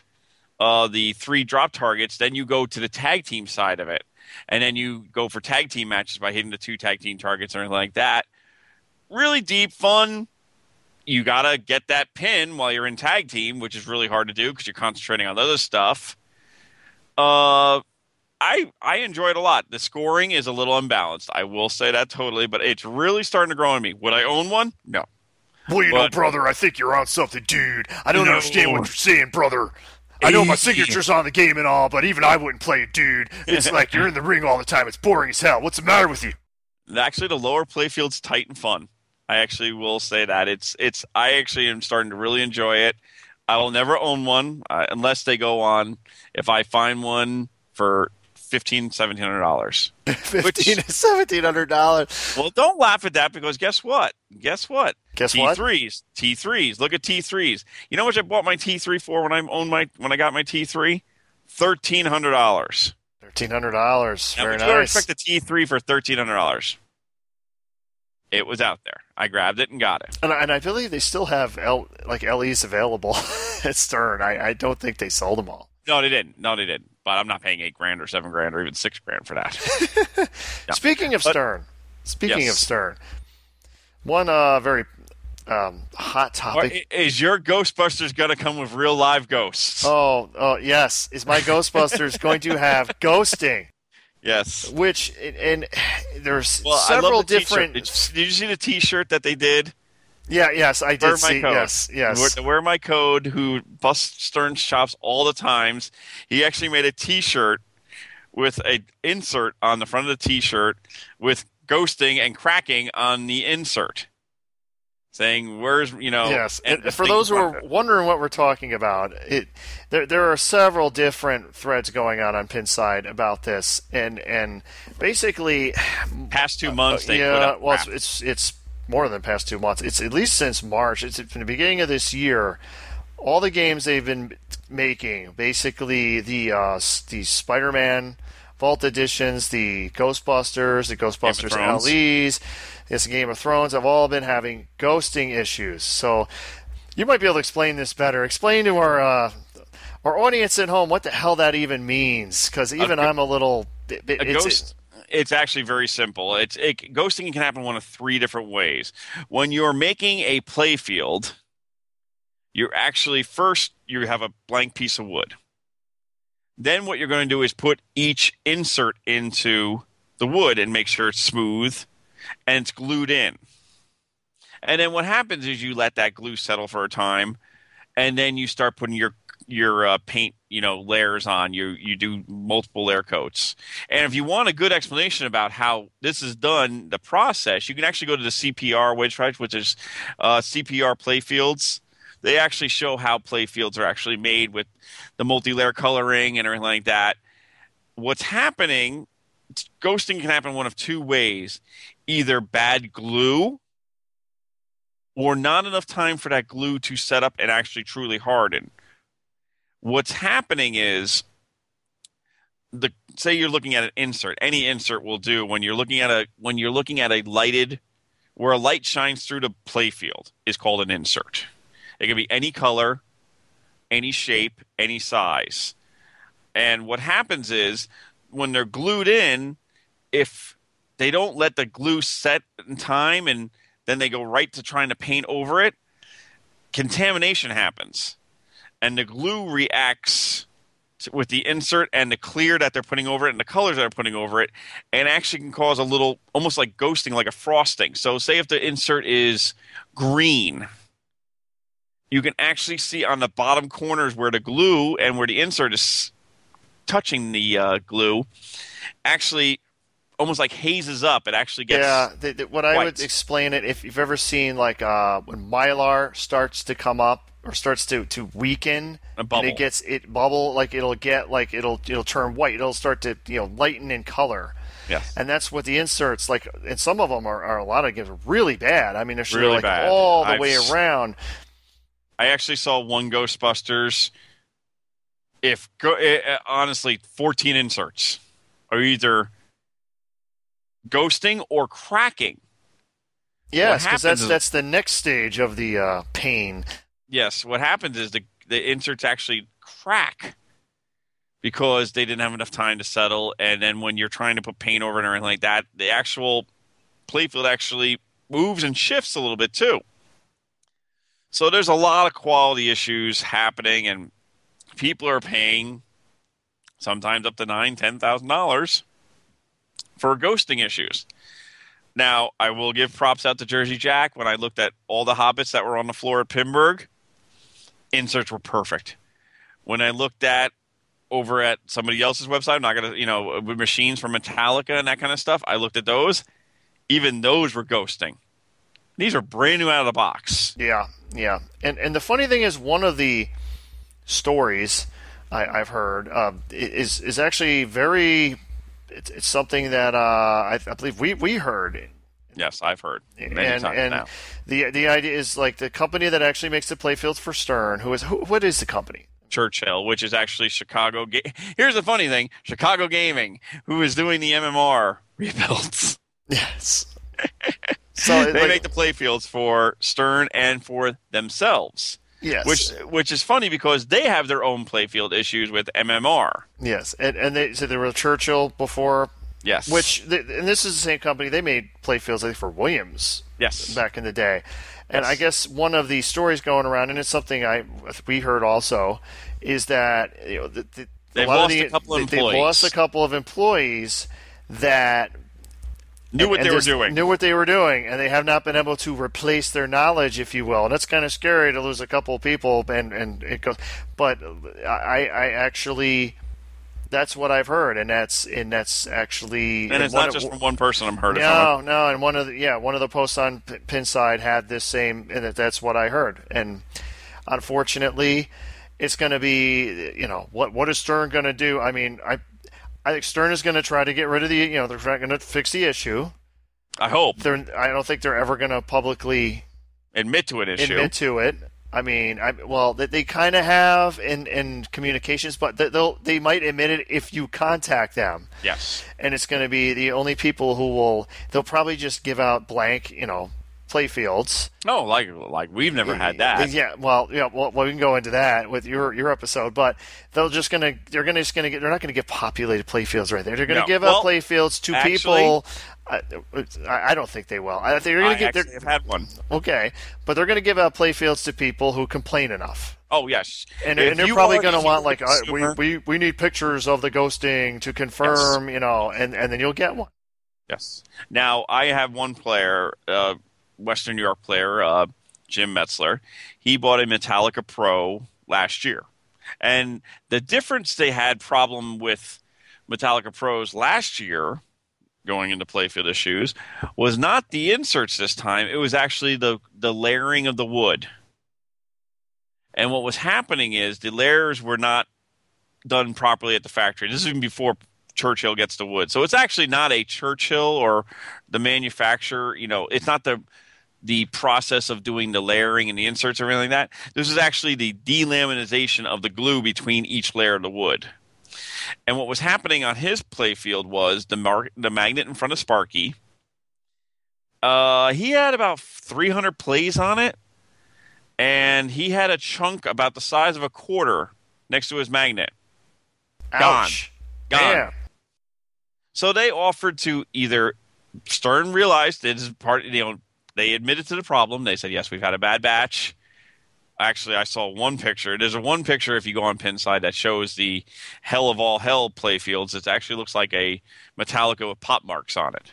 uh, the three drop targets, then you go to the tag team side of it, and then you go for tag team matches by hitting the two tag team targets or anything like that. Really deep, fun. you gotta get that pin while you're in tag team, which is really hard to do because you're concentrating on other stuff. Uh, I I enjoy it a lot. The scoring is a little unbalanced. I will say that totally, but it's really starting to grow on me. Would I own one? No.
Well, you know, brother, I think you're on something, dude. I don't
No.
understand what you're saying, brother. I know my signature's on the game and all, but even I wouldn't play it, dude. It's like you're in the ring all the time. It's boring as hell. What's the matter with you?
Actually, the lower playfield's tight and fun. I actually will say that it's it's. I actually am starting to really enjoy it. I will never own one uh, unless they go on. If I find one for fifteen, seventeen hundred dollars.
Fifteen to seventeen hundred dollars.
Well, don't laugh at that because guess what? Guess what?
Guess what?
T3s. T3s. Look at T3s. You know how much I bought my T3 for when I owned my when I got my T3? Thirteen hundred dollars.
Thirteen hundred dollars. Very
would you ever
nice.
expect a T3 for thirteen hundred dollars? It was out there. I grabbed it and got it.
And, I- and I believe they still have L, like LEs available at Stern. I, I don't think they sold them all.
No, they didn't. No, they didn't. But I'm not paying eight grand or seven grand or even six grand for that. Yeah.
Speaking of
But-
Stern, speaking
Yes.
of Stern, one uh, very um, hot topic.
is your Ghostbusters going to come with real live ghosts?
Oh, oh yes, is my Ghostbusters going to have ghosting?
Yes.
Which and there's
Well,
several
the
different.
Did you, did you see the T-shirt that they did?
Yeah, yes, I
Wear
did
my
see.
code.
Yes, yes.
Wear, wear my code. Who busts Stern's chops all the times. He actually made a T-shirt with a insert on the front of the T-shirt with ghosting and cracking on the insert, saying "Where's you know?"
Yes, and for those who are wondering what we're talking about, it there there are several different threads going on on Pinside about this, and and basically,
past two months, they
uh, yeah, well, it's, it's it's more than the past two months. It's at least since March. It's from the beginning of this year. All the games they've been making, basically the uh, the Spider-Man Vault editions, the Ghostbusters, the Ghostbusters
Thrones.
It's Game of Thrones, have all been having ghosting issues. So you might be able to explain this better. Explain to our uh, our audience at home what the hell that even means, because even I'm a little. Bit,
a
it's,
ghost it's actually very simple it's it, ghosting can happen one of three different ways when you're making a play field you're actually first you have a blank piece of wood then what you're going to do is put each insert into the wood and make sure it's smooth and it's glued in. And then what happens is you let that glue settle for a time and then you start putting your your uh, paint you know layers on. You you do multiple layer coats. And if you want a good explanation about how this is done the process you can actually go to the cpr website which is uh, cpr playfields. They actually show how playfields are actually made with the multi-layer coloring and everything like that. What's happening ghosting can happen one of two ways either bad glue or not enough time for that glue to set up and actually truly harden. What's happening is the say you're looking at an insert, any insert will do when you're looking at a when you're looking at a lighted where a light shines through the playfield is called an insert. It can be any color, any shape, any size. And what happens is when they're glued in, if they don't let the glue set in time and then they go right to trying to paint over it, contamination happens. And the glue reacts with the insert and the clear that they're putting over it and the colors that they're putting over it, and actually can cause a little, almost like ghosting, like a frosting. So, say if the insert is green, you can actually see on the bottom corners where the glue and where the insert is touching the uh, glue, actually almost like hazes up. It actually gets
yeah, the, the, what I would explain it if you've ever seen like uh, when mylar starts to come up or starts to, to weaken and it gets it bubble like it'll get like it'll it'll turn white it'll start to you know lighten in color
yes.
and that's what the inserts like and some of them are, are a lot of are really bad I mean they're
Really
like
bad.
all the
I've
way around
I actually saw one Ghostbusters. If go, eh, eh, honestly, fourteen inserts are either ghosting or cracking.
yes because that's
is-
that's the next stage of the uh, pain
Yes, what happens is the the inserts actually crack because they didn't have enough time to settle, and then when you're trying to put paint over it or anything like that, the actual playfield actually moves and shifts a little bit too. So there's a lot of quality issues happening, and people are paying sometimes up to nine, ten thousand dollars for ghosting issues. Now, I will give props out to Jersey Jack. When I looked at all the hobbits that were on the floor at Pinburgh, inserts were perfect. When I looked at over at somebody else's website, I'm not gonna, you know, with machines from Metallica and that kind of stuff, I looked at those. Even those were ghosting. These are brand new out of the box.
Yeah, yeah. And and the funny thing is, one of the stories I, I've heard uh, is is actually very. It's, it's something that uh, I, I believe we, we heard
Yes, I've heard many
and
times
and
now.
the the idea is like the company that actually makes the playfields for Stern. Who is who, what is the company?
Churchill, which is actually Chicago. Ga- Here's the funny thing: Chicago Gaming, who is doing the MMR rebuilds.
Yes. so
they
like,
make the playfields for Stern and for themselves.
Yes,
Which which is funny because they have their own playfield issues with MMR.
yes, and and they so there were Churchill before,
Yes.
which and this is the same company. They made playfields I think for Williams
yes.
back in the day. And
Yes.
I guess one of the stories going around, and it's something I we heard also, is that you know the, the,
They've
lot of
lost
the-
a couple of
they- They've lost a couple of employees that
Knew what they were doing.
Knew what they were doing, and they have not been able to replace their knowledge, if you will. And that's kind of scary to lose a couple of people, and and it goes. But I I actually. That's what I've heard, and that's and that's actually
and it's not
of-
just from one person. I'm heard
no, no, and one of the yeah, one of the posts on P- Pinside had this same, and that- that's what I heard. And unfortunately, it's going to be, you know, what what is Stern going to do? I mean, I I think Stern is going to try to get rid of the, you know, they're not going to fix the issue.
I hope
They're, I don't think they're ever going to publicly
admit to an issue.
admit to it. I mean, I, well, they, they kind of have in, in communications, but they- they'll they might admit it if you contact them
yes.
and it's going to be the only people who will. They'll probably just give out blank, you know, play fields.
No, like like we've never had that.
Yeah, well, yeah, well, we can go into that with your your episode, but they're just gonna they're gonna just gonna get they're not gonna get populated play fields right there. They're gonna
No.
give
Well,
out play fields to
actually-
people. I, I don't think they will. I think they're gonna I
get.
They're,
have had one.
okay, but they're gonna give out play fields to people who complain enough.
Oh yes,
And, and they're probably going to want like uh, we, we we need pictures of the ghosting to confirm, you know, and and then you'll get one.
Yes. Now I have one player, uh, Western New York player, uh, Jim Metzler. He bought a Metallica Pro last year, and the difference they had problem with Metallica Pros last year, going into playfield issues, was not the inserts this time. It was actually the the layering of the wood. And what was happening is the layers were not done properly at the factory. This is even before Churchill gets the wood. So it's actually not a Churchill or the manufacturer, you know, it's not the the process of doing the layering and the inserts or anything like that. This is actually the delamination of the glue between each layer of the wood. And what was happening on his playfield was the mar- the magnet in front of Sparky. Uh, he had about 300 plays on it, and he had a chunk about the size of a quarter next to his magnet. Gone.
Ouch.
Gone.
Damn.
So they offered to either Stern realized it is part. You know, they admitted to the problem. They said, "Yes, we've had a bad batch." Actually, I saw one picture. There's a one picture if you go on Pinside that shows the hell of all hell playfields. It actually looks like a Metallica with pop marks on it.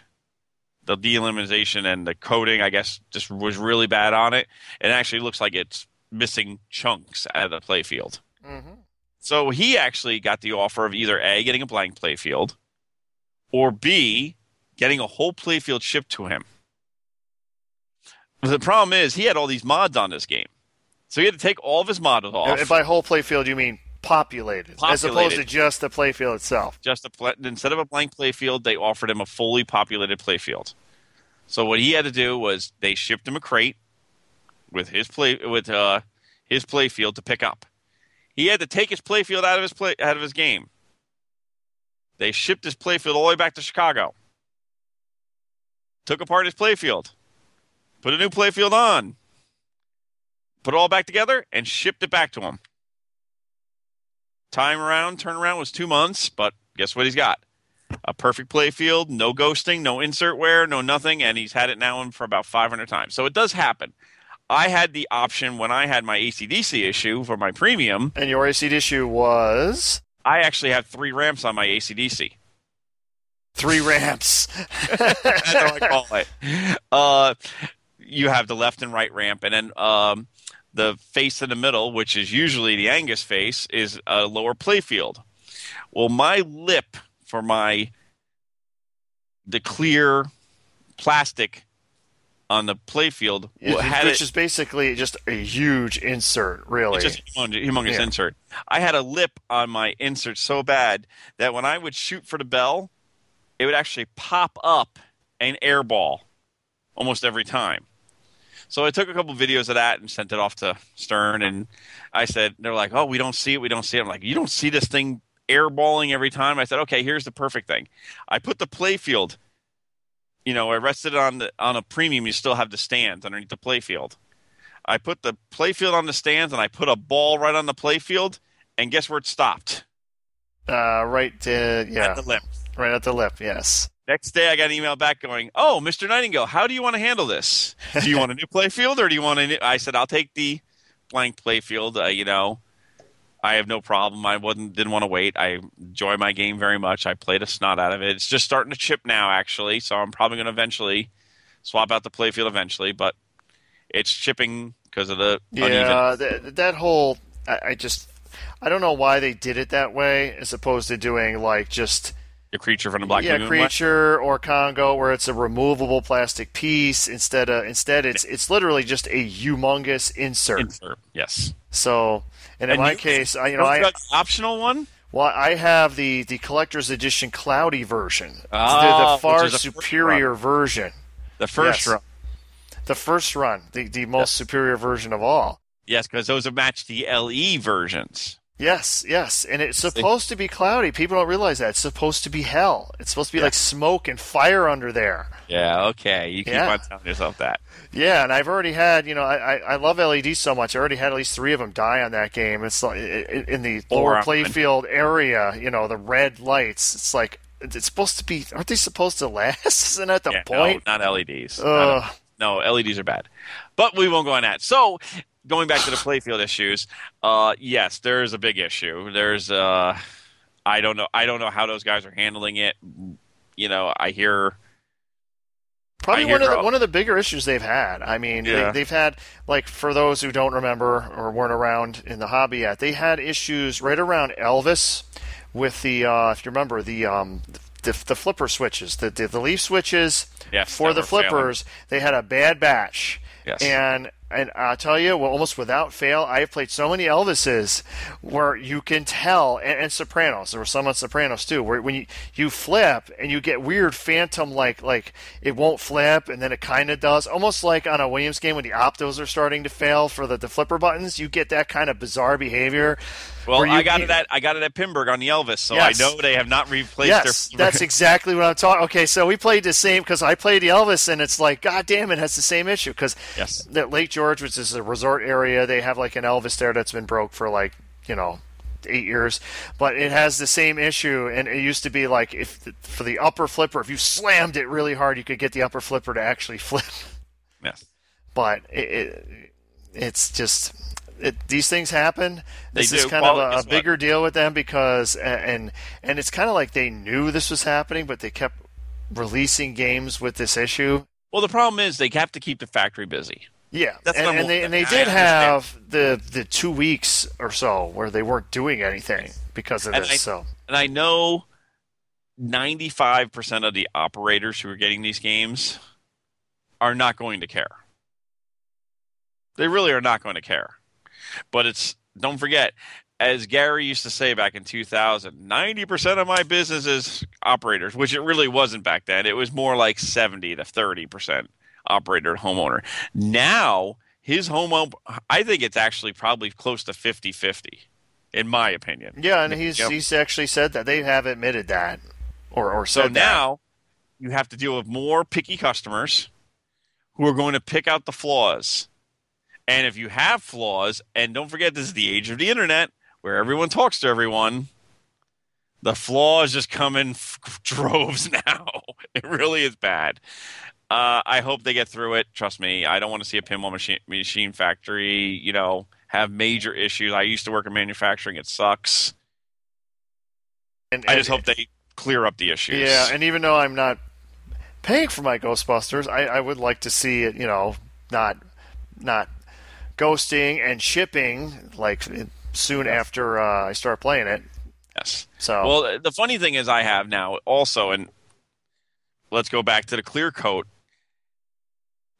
The delamination and the coating, I guess, just was really bad on it. It actually looks like it's missing chunks out of the playfield.
Mhm.
So he actually got the offer of either A, getting a blank playfield, or B, getting a whole playfield shipped to him. The problem is he had all these mods on this game. So he had to take all of his mods off.
And by whole playfield, you mean populated, as opposed to just the playfield itself.
just a pla- instead of a blank playfield, they offered him a fully populated playfield. So what he had to do was they shipped him a crate with his play with uh, his playfield to pick up. He had to take his playfield out of his play out of his game. They shipped his playfield all the way back to Chicago. Took apart his playfield, put a new playfield on, put it all back together, and shipped it back to him. Time around, turnaround was two months, but guess what he's got? A perfect playfield, no ghosting, no insert wear, no nothing, and he's had it now in for about 500 times. So it does happen. I had the option when I had my ACDC issue for my premium.
And your ACDC issue was
I actually have three ramps on my ACDC.
three ramps.
That's how I call it. Uh, you have the left and right ramp, and then um, the face in the middle, which is usually the Angus face, is a lower playfield. Well, my lip for my the clear plastic on the playfield
It-
had
which
it,
is basically just a huge insert, really.
it's just humongous, humongous
Yeah.
insert. I had a lip on my insert so bad that when I would shoot for the bell, it would actually pop up and airball almost every time. So I took a couple videos of that and sent it off to Stern, and I said, "They're like, oh, we don't see it, we don't see it." I'm like, "You don't see this thing airballing every time?" I said, "Okay, here's the perfect thing. I put the playfield. You know, I rested it on the on a premium. You still have the stands underneath the playfield. I put the playfield on the stands, and I put a ball right on the playfield, and guess where it stopped?
uh, right, uh, yeah,
At the lip.
right at the lip. Yes.
Next day, I got an email back going, "Oh, Mr. Nightingale, how do you want to handle this? Do you want a new playfield, or do you want a new?" I said, "I'll take the blank playfield. Uh, you know, I have no problem. I wasn't didn't want to wait. I enjoy my game very much. I played a snot out of it. It's just starting to chip now, actually. So I'm probably going to eventually swap out the playfield eventually, but it's chipping because of the uneven.
Yeah, that, that whole I, I just I don't know why they did it that way as opposed to doing like just
The creature from the Black
yeah
Lagoon.
creature or Congo where it's a removable plastic piece instead of instead it's it's literally just a humongous insert.
Insert. Yes.
So and in
And
my
you-
case, I you know I
the optional one.
well I have the the collector's edition cloudy version,
Ah,
the, the far
is a
superior version,
The first
Yes.
run.
the first run, the the most superior version of all.
Yes, because those have matched the LE versions.
Yes, yes, and it's supposed to be cloudy. People don't realize that it's supposed to be hell. It's supposed to be
Yeah.
like smoke and fire under there.
Yeah, okay. You keep
Yeah.
on telling yourself that.
Yeah, and I've already had, you know, I, I, I love LEDs so much. I already had at least three of them die on that game. It's like in the
Four
lower playfield area, you know, the red lights. It's like it's supposed to be. Aren't they supposed to last? Isn't that the
Yeah,
point?
No, not LEDs.
Ugh.
Not- no, LEDs are bad. But we won't go on that. So, going back to the playfield issues, uh, yes, there is a big issue. There's, uh, I don't know, I don't know how those guys are handling it. You know, I hear
Probably
I
one of the one of the bigger issues they've had. I mean,
Yeah.
they, they've had like for those who don't remember or weren't around in the hobby yet, they had issues right around Elvis with the uh, if you remember the um, the, the flipper switches, the, the the leaf switches
Yes,
for the
were failing.
flippers. They had a bad batch.
Yes.
And and I'll tell you, well, almost without fail, I have played so many Elvises where you can tell, and, and Sopranos. There were some on Sopranos too, where when you you flip and you get weird phantom like like it won't flip and then it kind of does, almost like on a Williams game when the optos are starting to fail for the, the flipper buttons. You get that kind of bizarre behavior.
Well, I got it at I got it at Pinburgh on the Elvis, so
Yes.
I know they have not replaced
Yes,
their.
that's exactly what I'm talking. Okay, so we played the same because I played the Elvis, and it's like, God damn, it has the same issue because
Yes.
that Lake George, which is a resort area, they have like an Elvis there that's been broke for like you know eight years, but it has the same issue, and it used to be like if for the upper flipper, if you slammed it really hard, you could get the upper flipper to actually flip,
yes.
but it, it it's just. It, these things happen.
They
This is kind
Well,
of a, a
what?
bigger deal with them because, and and it's kind of like they knew this was happening, but they kept releasing games with this issue.
Well, the problem is they have to keep the factory busy.
Yeah,
That's
and, and they and they did have the the two weeks or so where they weren't doing anything because of
And
this.
I-
so
and I know 95% of the operators who are getting these games are not going to care. They really are not going to care. But it's, don't forget, as Gary used to say back in 2000, 90% of my business is operators, which it really wasn't back then. It was more like 70 to 30% operator and homeowner. Now, his home, op- I think it's actually probably close to 50 50, in my opinion.
yeah, and he's
Yep.
he's actually said that they have admitted that, or or
So
said that.
now you have to deal with more picky customers who are going to pick out the flaws. And if you have flaws, and don't forget this is the age of the internet where everyone talks to everyone, the flaws just come in f- droves now. It really is bad. Uh, I hope they get through it. Trust me, I don't want to see a pinball machine machine factory, you know, have major issues. I used to work in manufacturing; it sucks.
And,
I just hope they clear up the issues.
Yeah, and even though I'm not paying for my Ghostbusters, I, I would like to see it. You know, not not ghosting and shipping like soon after uh, I start playing it.
yes.
So
Well, the funny thing is, I have now also, and let's go back to the clear coat.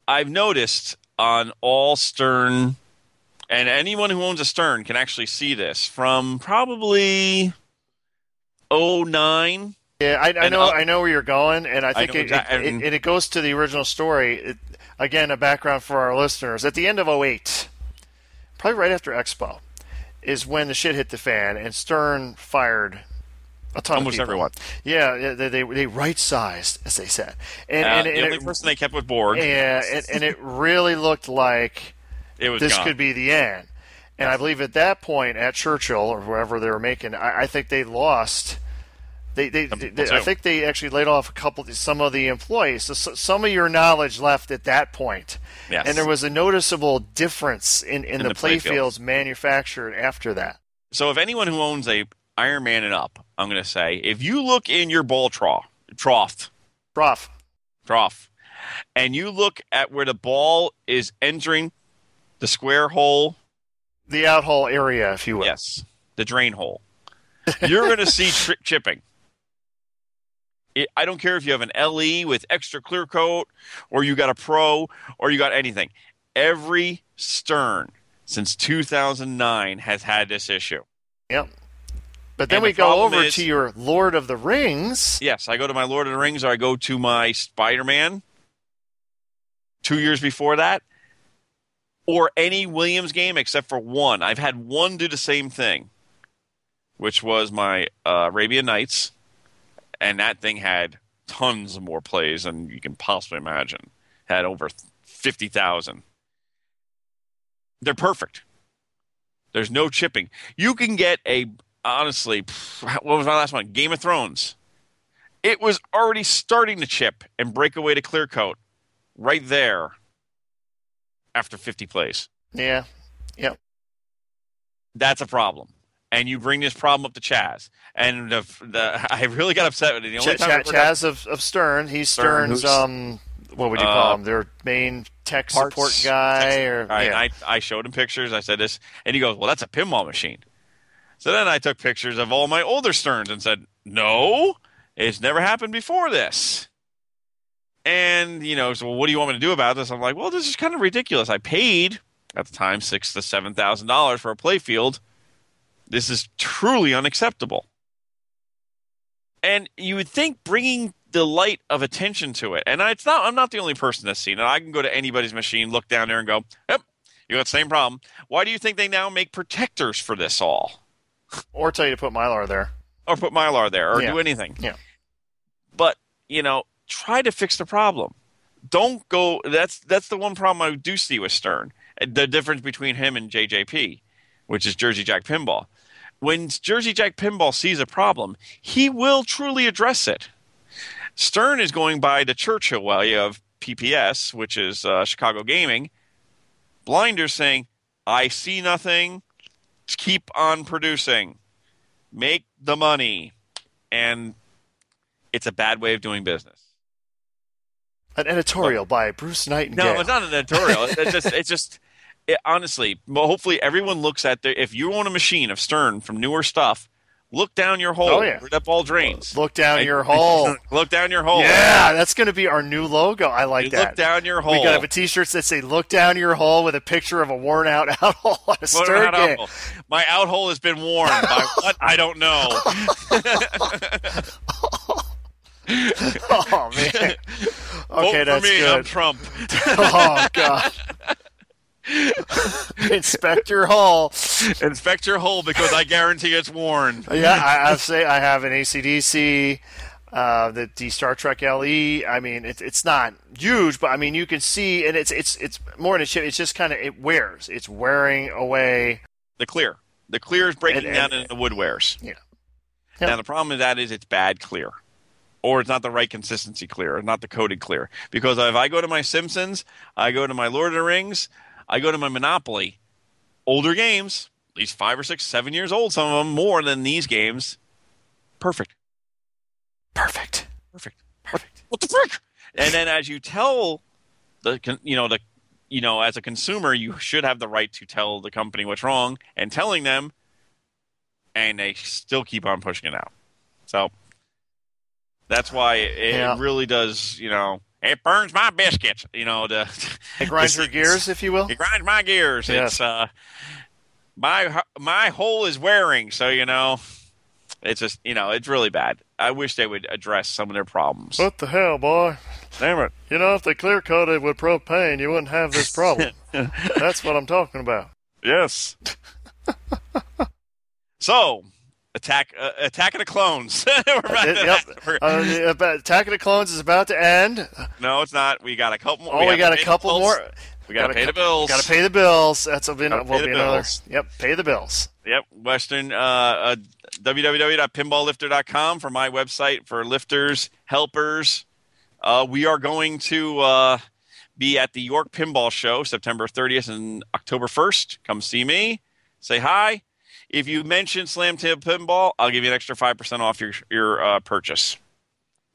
I've noticed on all Stern, and anyone who owns a Stern can actually see this from probably 09
yeah, I, I know
up-
I know where you're going, and I think
know
it,
exact-
it,
and-
it, it goes to the original story. Again, a background for our listeners. At the end of 08, probably right after Expo, is when the shit hit the fan, and Stern fired a ton
Almost
of people.
everyone.
Yeah, they they, they right sized, as they said, and,
Uh,
and,
the only
it,
person they kept with Borg.
yeah, and, and it really looked like
it was
this
gone.
could be the end. And I believe at that point at Churchill or wherever they were making, I, I think they lost. They, they,
Some
they, I think they actually laid off a couple, some of the employees. So, so some of your knowledge left at that point,
Yes.
and there was a noticeable difference in, in,
In
the,
the
play
playfields.
fields manufactured after that.
So, if anyone who owns a Iron Man and up, I'm going to say, if you look in your ball trough, trough,
trough,
trough, and you look at where the ball is entering the square hole,
The out hole area, if you will.
yes, the drain hole, you're going to see tri- chipping. It, I don't care if you have an LE with extra clear coat, or you got a Pro, or you got anything. Every Stern since 2009 has had this issue.
Yep. But then
And
we
the
go over
is-
to your Lord of the Rings.
Yes, I go to my Lord of the Rings or I go to my Spider Man two years before that, or any Williams game except for one. I've had one do the same thing, which was my uh, Arabian Nights, and that thing had tons more plays than you can possibly imagine. Had over 50,000. They're perfect. There's no chipping. You can get a honestly, what was my last one? Game of Thrones. It was already starting to chip and break away to clear coat right there after 50 plays.
Yeah. Yep.
That's a problem. And you bring this problem up to Chaz. And the, the I really got upset with it. The only
Ch-
time forgot-
Chaz of, of Stern. He's
Stern,
Stern's um what would you
Uh,
call him? Their main tech
Parts-
support guy or
All right,
yeah.
I, I showed him pictures. I said this, and he goes, "Well, that's a pinball machine." So then I took pictures of all my older Sterns and said, "No, it's never happened before this." And you know, so well, what do you want me to do about this? I'm like, "Well, this is kind of ridiculous. I paid at the time six to seven thousand dollars for a playfield. This is truly unacceptable." And you would think bringing the light of attention to it, and it's not. I'm not the only person that's seen it. I can go to anybody's machine, look down there, and go, "Yep, you got the same problem." Why do you think they now make protectors for this all,
or tell you to put Mylar there.
or put mylar there, or
Yeah.
do anything?
Yeah.
But you know, try to fix the problem. Don't go. That's that's the one problem I do see with Stern. The difference between him and JJP, which is Jersey Jack Pinball. When Jersey Jack Pinball sees a problem, he will truly address it. Stern is going by the Churchill way of PPS, which is uh, Chicago Gaming. Blinders saying, "I see nothing. Keep on producing, make the money," and it's a bad way of doing business.
An editorial by Bruce Nightingale.
No, it's not an editorial. it's just, it's just, it, honestly. Hopefully, everyone looks at the. If you own a machine of Stern from newer stuff, look down your hole.
Oh, yeah.
where that ball drains.
Look down
And-
your hole.
look down your hole.
Yeah, that's going to be our new logo. I like
You
that.
look down your hole.
We got to have a T-shirts that say "Look down your hole" with a picture of a worn out out hole on a Stern
out hole? My out hole has been worn by what? I don't know.
Oh man.
Okay, Vote
Okay,
for
that's
me. I'm. Trump.
oh god. Inspector Hall.
Inspector your hole because I guarantee it's worn.
Yeah, I, I say I have an ACDC, uh, the, the Star Trek LE. I mean, it, it's not huge, but I mean, you can see, and it's it's it's more than a chip. It's just kind of it wears. It's wearing away.
The clear. The clear is breaking
And-
down
and-
into the wood wears.
Yeah.
Now the problem with that is it's bad clear. or it's not the right consistency clear, or not the coated clear. Because if I go to my Simpsons, I go to my Lord of the Rings, I go to my Monopoly, older games, at least five or six, seven years old, some of them more than these games. Perfect.
Perfect.
Perfect. Perfect. What the frick? And then as you tell the you know the you know as a consumer you should have the right to tell the company what's wrong and telling them and they still keep on pushing it out. So that's why it,
Yeah.
it really does, you know, it burns my biscuits, you know, the
It grinds
the
your gears, if you will.
It grinds my gears.
Yes.
It's uh my my hole is wearing, so you know, it's just, you know, it's really bad. I wish they would address some of their problems.
What the hell, boy?
Damn it.
You know, if they clear coated with propane, you wouldn't have this problem. That's what I'm talking about.
Yes. so, attack uh, attack of the clones. We're
It- yep. Uh, Attack of the Clones is about to end.
no, it's not. We got a couple more.
Oh, we,
have
got a couple
bills.
more.
We got to pay the bills.
Got to pay the bills. That's
Gotta
will
pay
be
the
another. Yep, pay the bills.
Yep, Western uh, uh, www.pinballlifter.com for my website for lifters, helpers. Uh, we are going to uh, be at the York Pinball Show September 30th and October 1st. Come see me, say hi. If you mention Slam Tilt Pinball, I'll give you an extra five percent off your your uh, purchase.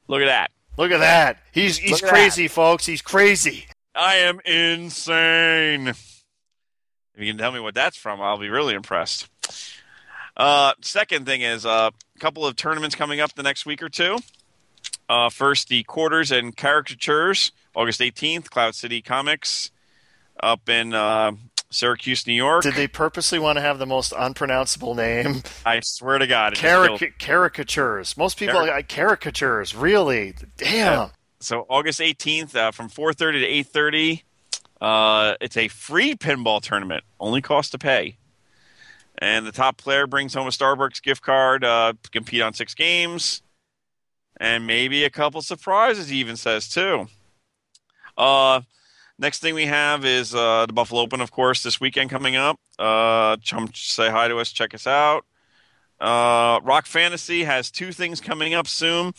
Look at that!
Look at that. He's he's crazy, folks. He's crazy.
I am insane. If you can tell me what that's from, I'll be really impressed. Uh, second thing is uh, a couple of tournaments coming up the next week or two. Uh, first, the quarters and caricatures, August 18th, Cloud City Comics, up in uh, Syracuse, New York.
Did they purposely want to have the most unpronounceable name?
I swear to God, it's still-
caricatures. Most people
Caric-
like caricatures. Really? Damn.
so August 18th uh, from 4:30 to 8:30. Uh, it's a free pinball tournament, only cost to pay. And the top player brings home a Starbucks gift card uh, to compete on six games, and maybe a couple surprises. He even says too. Uh, next thing we have is uh, the Buffalo Open, of course, this weekend coming up. Uh, say hi to us, check us out. Uh, Rock Fantasy has two things coming up soon.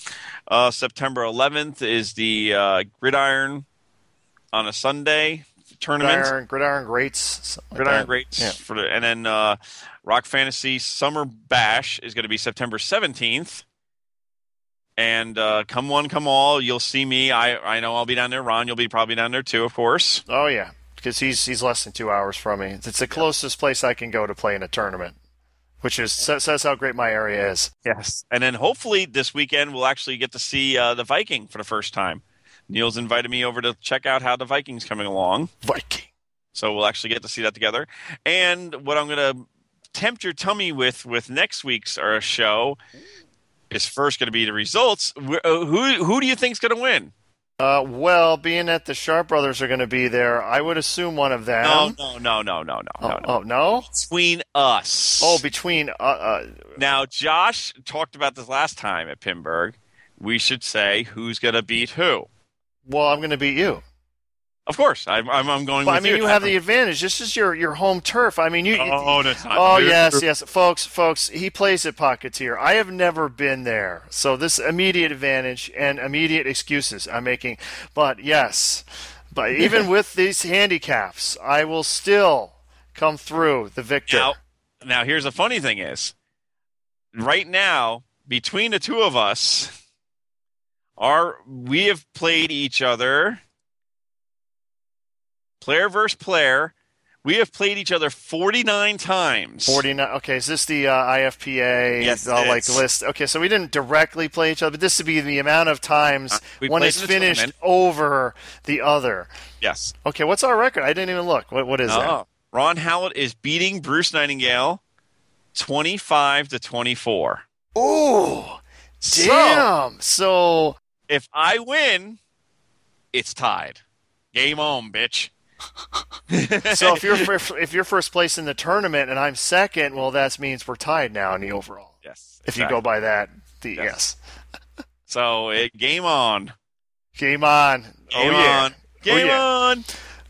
Uh, September 11th is the uh, Gridiron on a Sunday tournament.
Gridiron, gridiron greats. like
Gridiron
that.
Greats
Yeah.
for the, and then uh, Rock Fantasy Summer Bash is going to be September 17th. And uh, come one, come all. You'll see me. I I know I'll be down there. Ron, you'll be probably down there too, of course.
Oh yeah, because he's he's less than two hours from me. It's the closest place I can go to play in a tournament, which is says says how great my area is.
Yes. And then hopefully this weekend we'll actually get to see uh, the Viking for the first time. Neil's invited me over to check out how the Viking's coming along.
Viking.
So we'll actually get to see that together. And what I'm going to tempt your tummy with with next week's uh, show is first going to be the results. Uh, Who who do you think is going to win?
Uh, well, being that the Sharp brothers are going to be there, I would assume one of them.
No, no, no, no, no, no,
Oh,
no, no.
oh, no?
Between us.
Oh, between uh, uh,
now Josh talked about this last time at Pinburgh. We should say who's going to beat who.
well, I'm going to beat you.
Of course, I'm I'm, I'm going.
But, I mean, you have the advantage. This is your your home turf. I mean, you.
Oh, that's not
Oh yes, yes, folks, folks. He plays at Pocketeer. I have never been there, so this immediate advantage and immediate excuses I'm making. But yes, but even with these handicaps, I will still come through the victor.
Now, now here's the funny thing is, right now between the two of us, are we have played each other, player versus player. We have played each other 49 times.
Forty nine. Okay, is this the uh, IFPA
Yes,
uh, like
is.
list? Okay, so we didn't directly play each other, but this would be the amount of times
Uh,
one is finished
tournament.
over the other.
Yes.
Okay, what's our record? I didn't even look. What what is that?
Oh, Ron Howlett is beating Bruce Nightingale 25 to 24.
Ooh,
So,
damn. So
if I win, it's tied. Game on, bitch.
so if you're if you're first place in the tournament and I'm second, well, that means we're tied now in the overall.
Yes.
If you go by that, the
Yes.
yes,
So it, game on.
game on,
Game
oh yeah,
on. Game
oh, yeah.
on.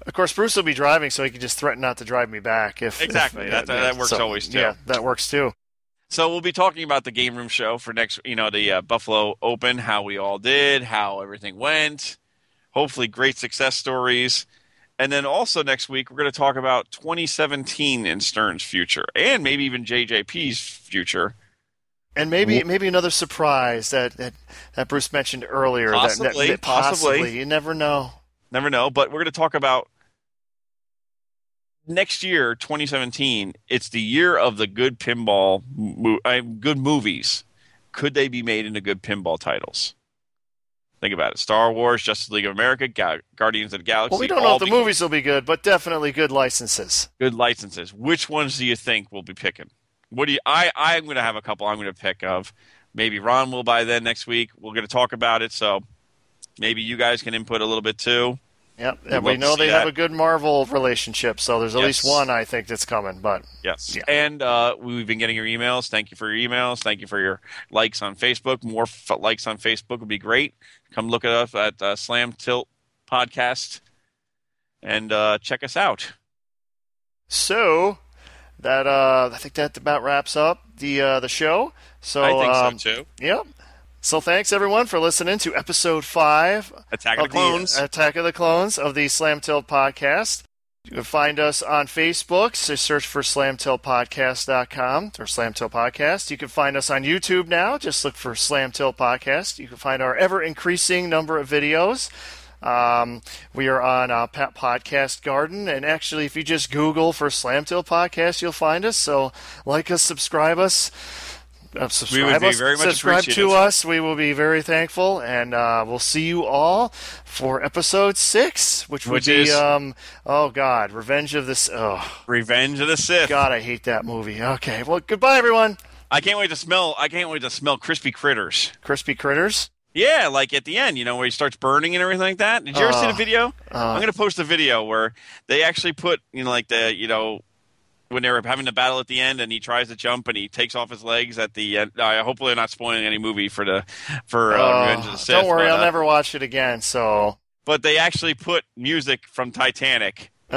Of course, Bruce will be driving, so he can just threaten not to drive me back. If
Exactly.
if-
That- that works always, too.
Yeah, that works too.
So we'll be talking about the game room show for next, you know, the uh, Buffalo Open, how we all did, how everything went. Hopefully, great success stories. And then also next week, we're going to talk about 2017 in Stern's future, and maybe even JJP's future.
And maybe maybe another surprise that, that, that Bruce mentioned earlier. that- that-
Possibly,
that possibly.
possibly.
You never know.
Never know, but we're going to talk about next year, 2017. It's the year of the good pinball, good movies. Could they be made into good pinball titles? Think about it: Star Wars, Justice League of America, Ga- Guardians of the Galaxy.
Well, we don't know if the movies will be good, but definitely good licenses.
good licenses. Which ones do you think we'll be picking? What do you? I I'm going to have a couple. I'm going to pick of. Maybe Ron will by then next week. We're going to talk about it, so maybe you guys can input a little bit too.
Yep, and we know they have a good Marvel relationship, so there's at least one I think that's coming. But
Yes.
Yeah.
And uh, we've been getting your emails. Thank you for your emails. Thank you for your likes on Facebook. More f- likes on Facebook would be great. Come look at us at uh, Slam Tilt Podcast and uh, check us out.
so that uh, I think that about wraps up the uh, the show. So
I think
um,
so too.
Yep. So thanks everyone for listening to episode five
Attack of the Clones.
Attack of the Clones of the Slam Tilt podcast. You can find us on Facebook. So search for slamtiltpodcast.com or Slam Tilt Podcast. You can find us on YouTube now. Just look for Slam Tilt Podcast. You can find our ever increasing number of videos. Um, we are on uh, Podcast Garden, and actually, if you just Google for Slam Tilt Podcast, you'll find us. So, like us, subscribe us. Uh, subscribe
be
us,
very much
subscribe to us. We will be very thankful, and uh, we'll see you all for episode six, which would be
is-
um, oh god, Revenge of this. Oh
Revenge of the Sith.
god, I hate that movie. Okay, well, goodbye, everyone.
I can't wait to smell. I can't wait to smell crispy critters.
Crispy critters.
Yeah, like at the end, you know, where he starts burning and everything like that. Did you ever see the
Uh,
video?
uh.
I'm gonna post a video where they actually put, you know, like the, you know, when they were having the battle at the end, and he tries to jump and he takes off his legs at the end. Uh, hopefully, I'm not spoiling any movie for the for uh,
Oh,
Revenge of the Sith.
don't worry,
but,
I'll
uh,
never watch it again. So.
But they actually put music from Titanic.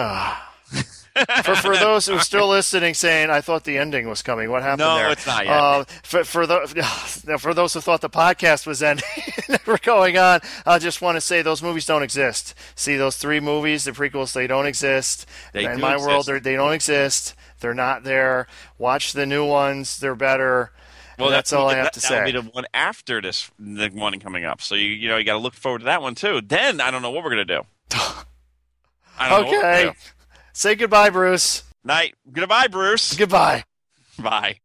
for for those who are still listening, saying I thought the ending was coming. What happened
No,
there?
it's not yet.
Uh, for for, the, for those who thought the podcast was ending, never going on, I just want to say those movies don't exist. See those three movies, the prequels, they don't exist.
They
In
do
my
exist.
world, they don't exist. They're not there. Watch the new ones; they're better.
Well,
And that's all I have
that,
to
that'll
say.
be the one after this, the one coming up. So you you know you got to look forward to that one too. Then I don't know what we're gonna do. I don't know what we're
Okay.
gonna do.
Say goodbye, Bruce.
Night. Goodbye, Bruce.
Goodbye.
Bye.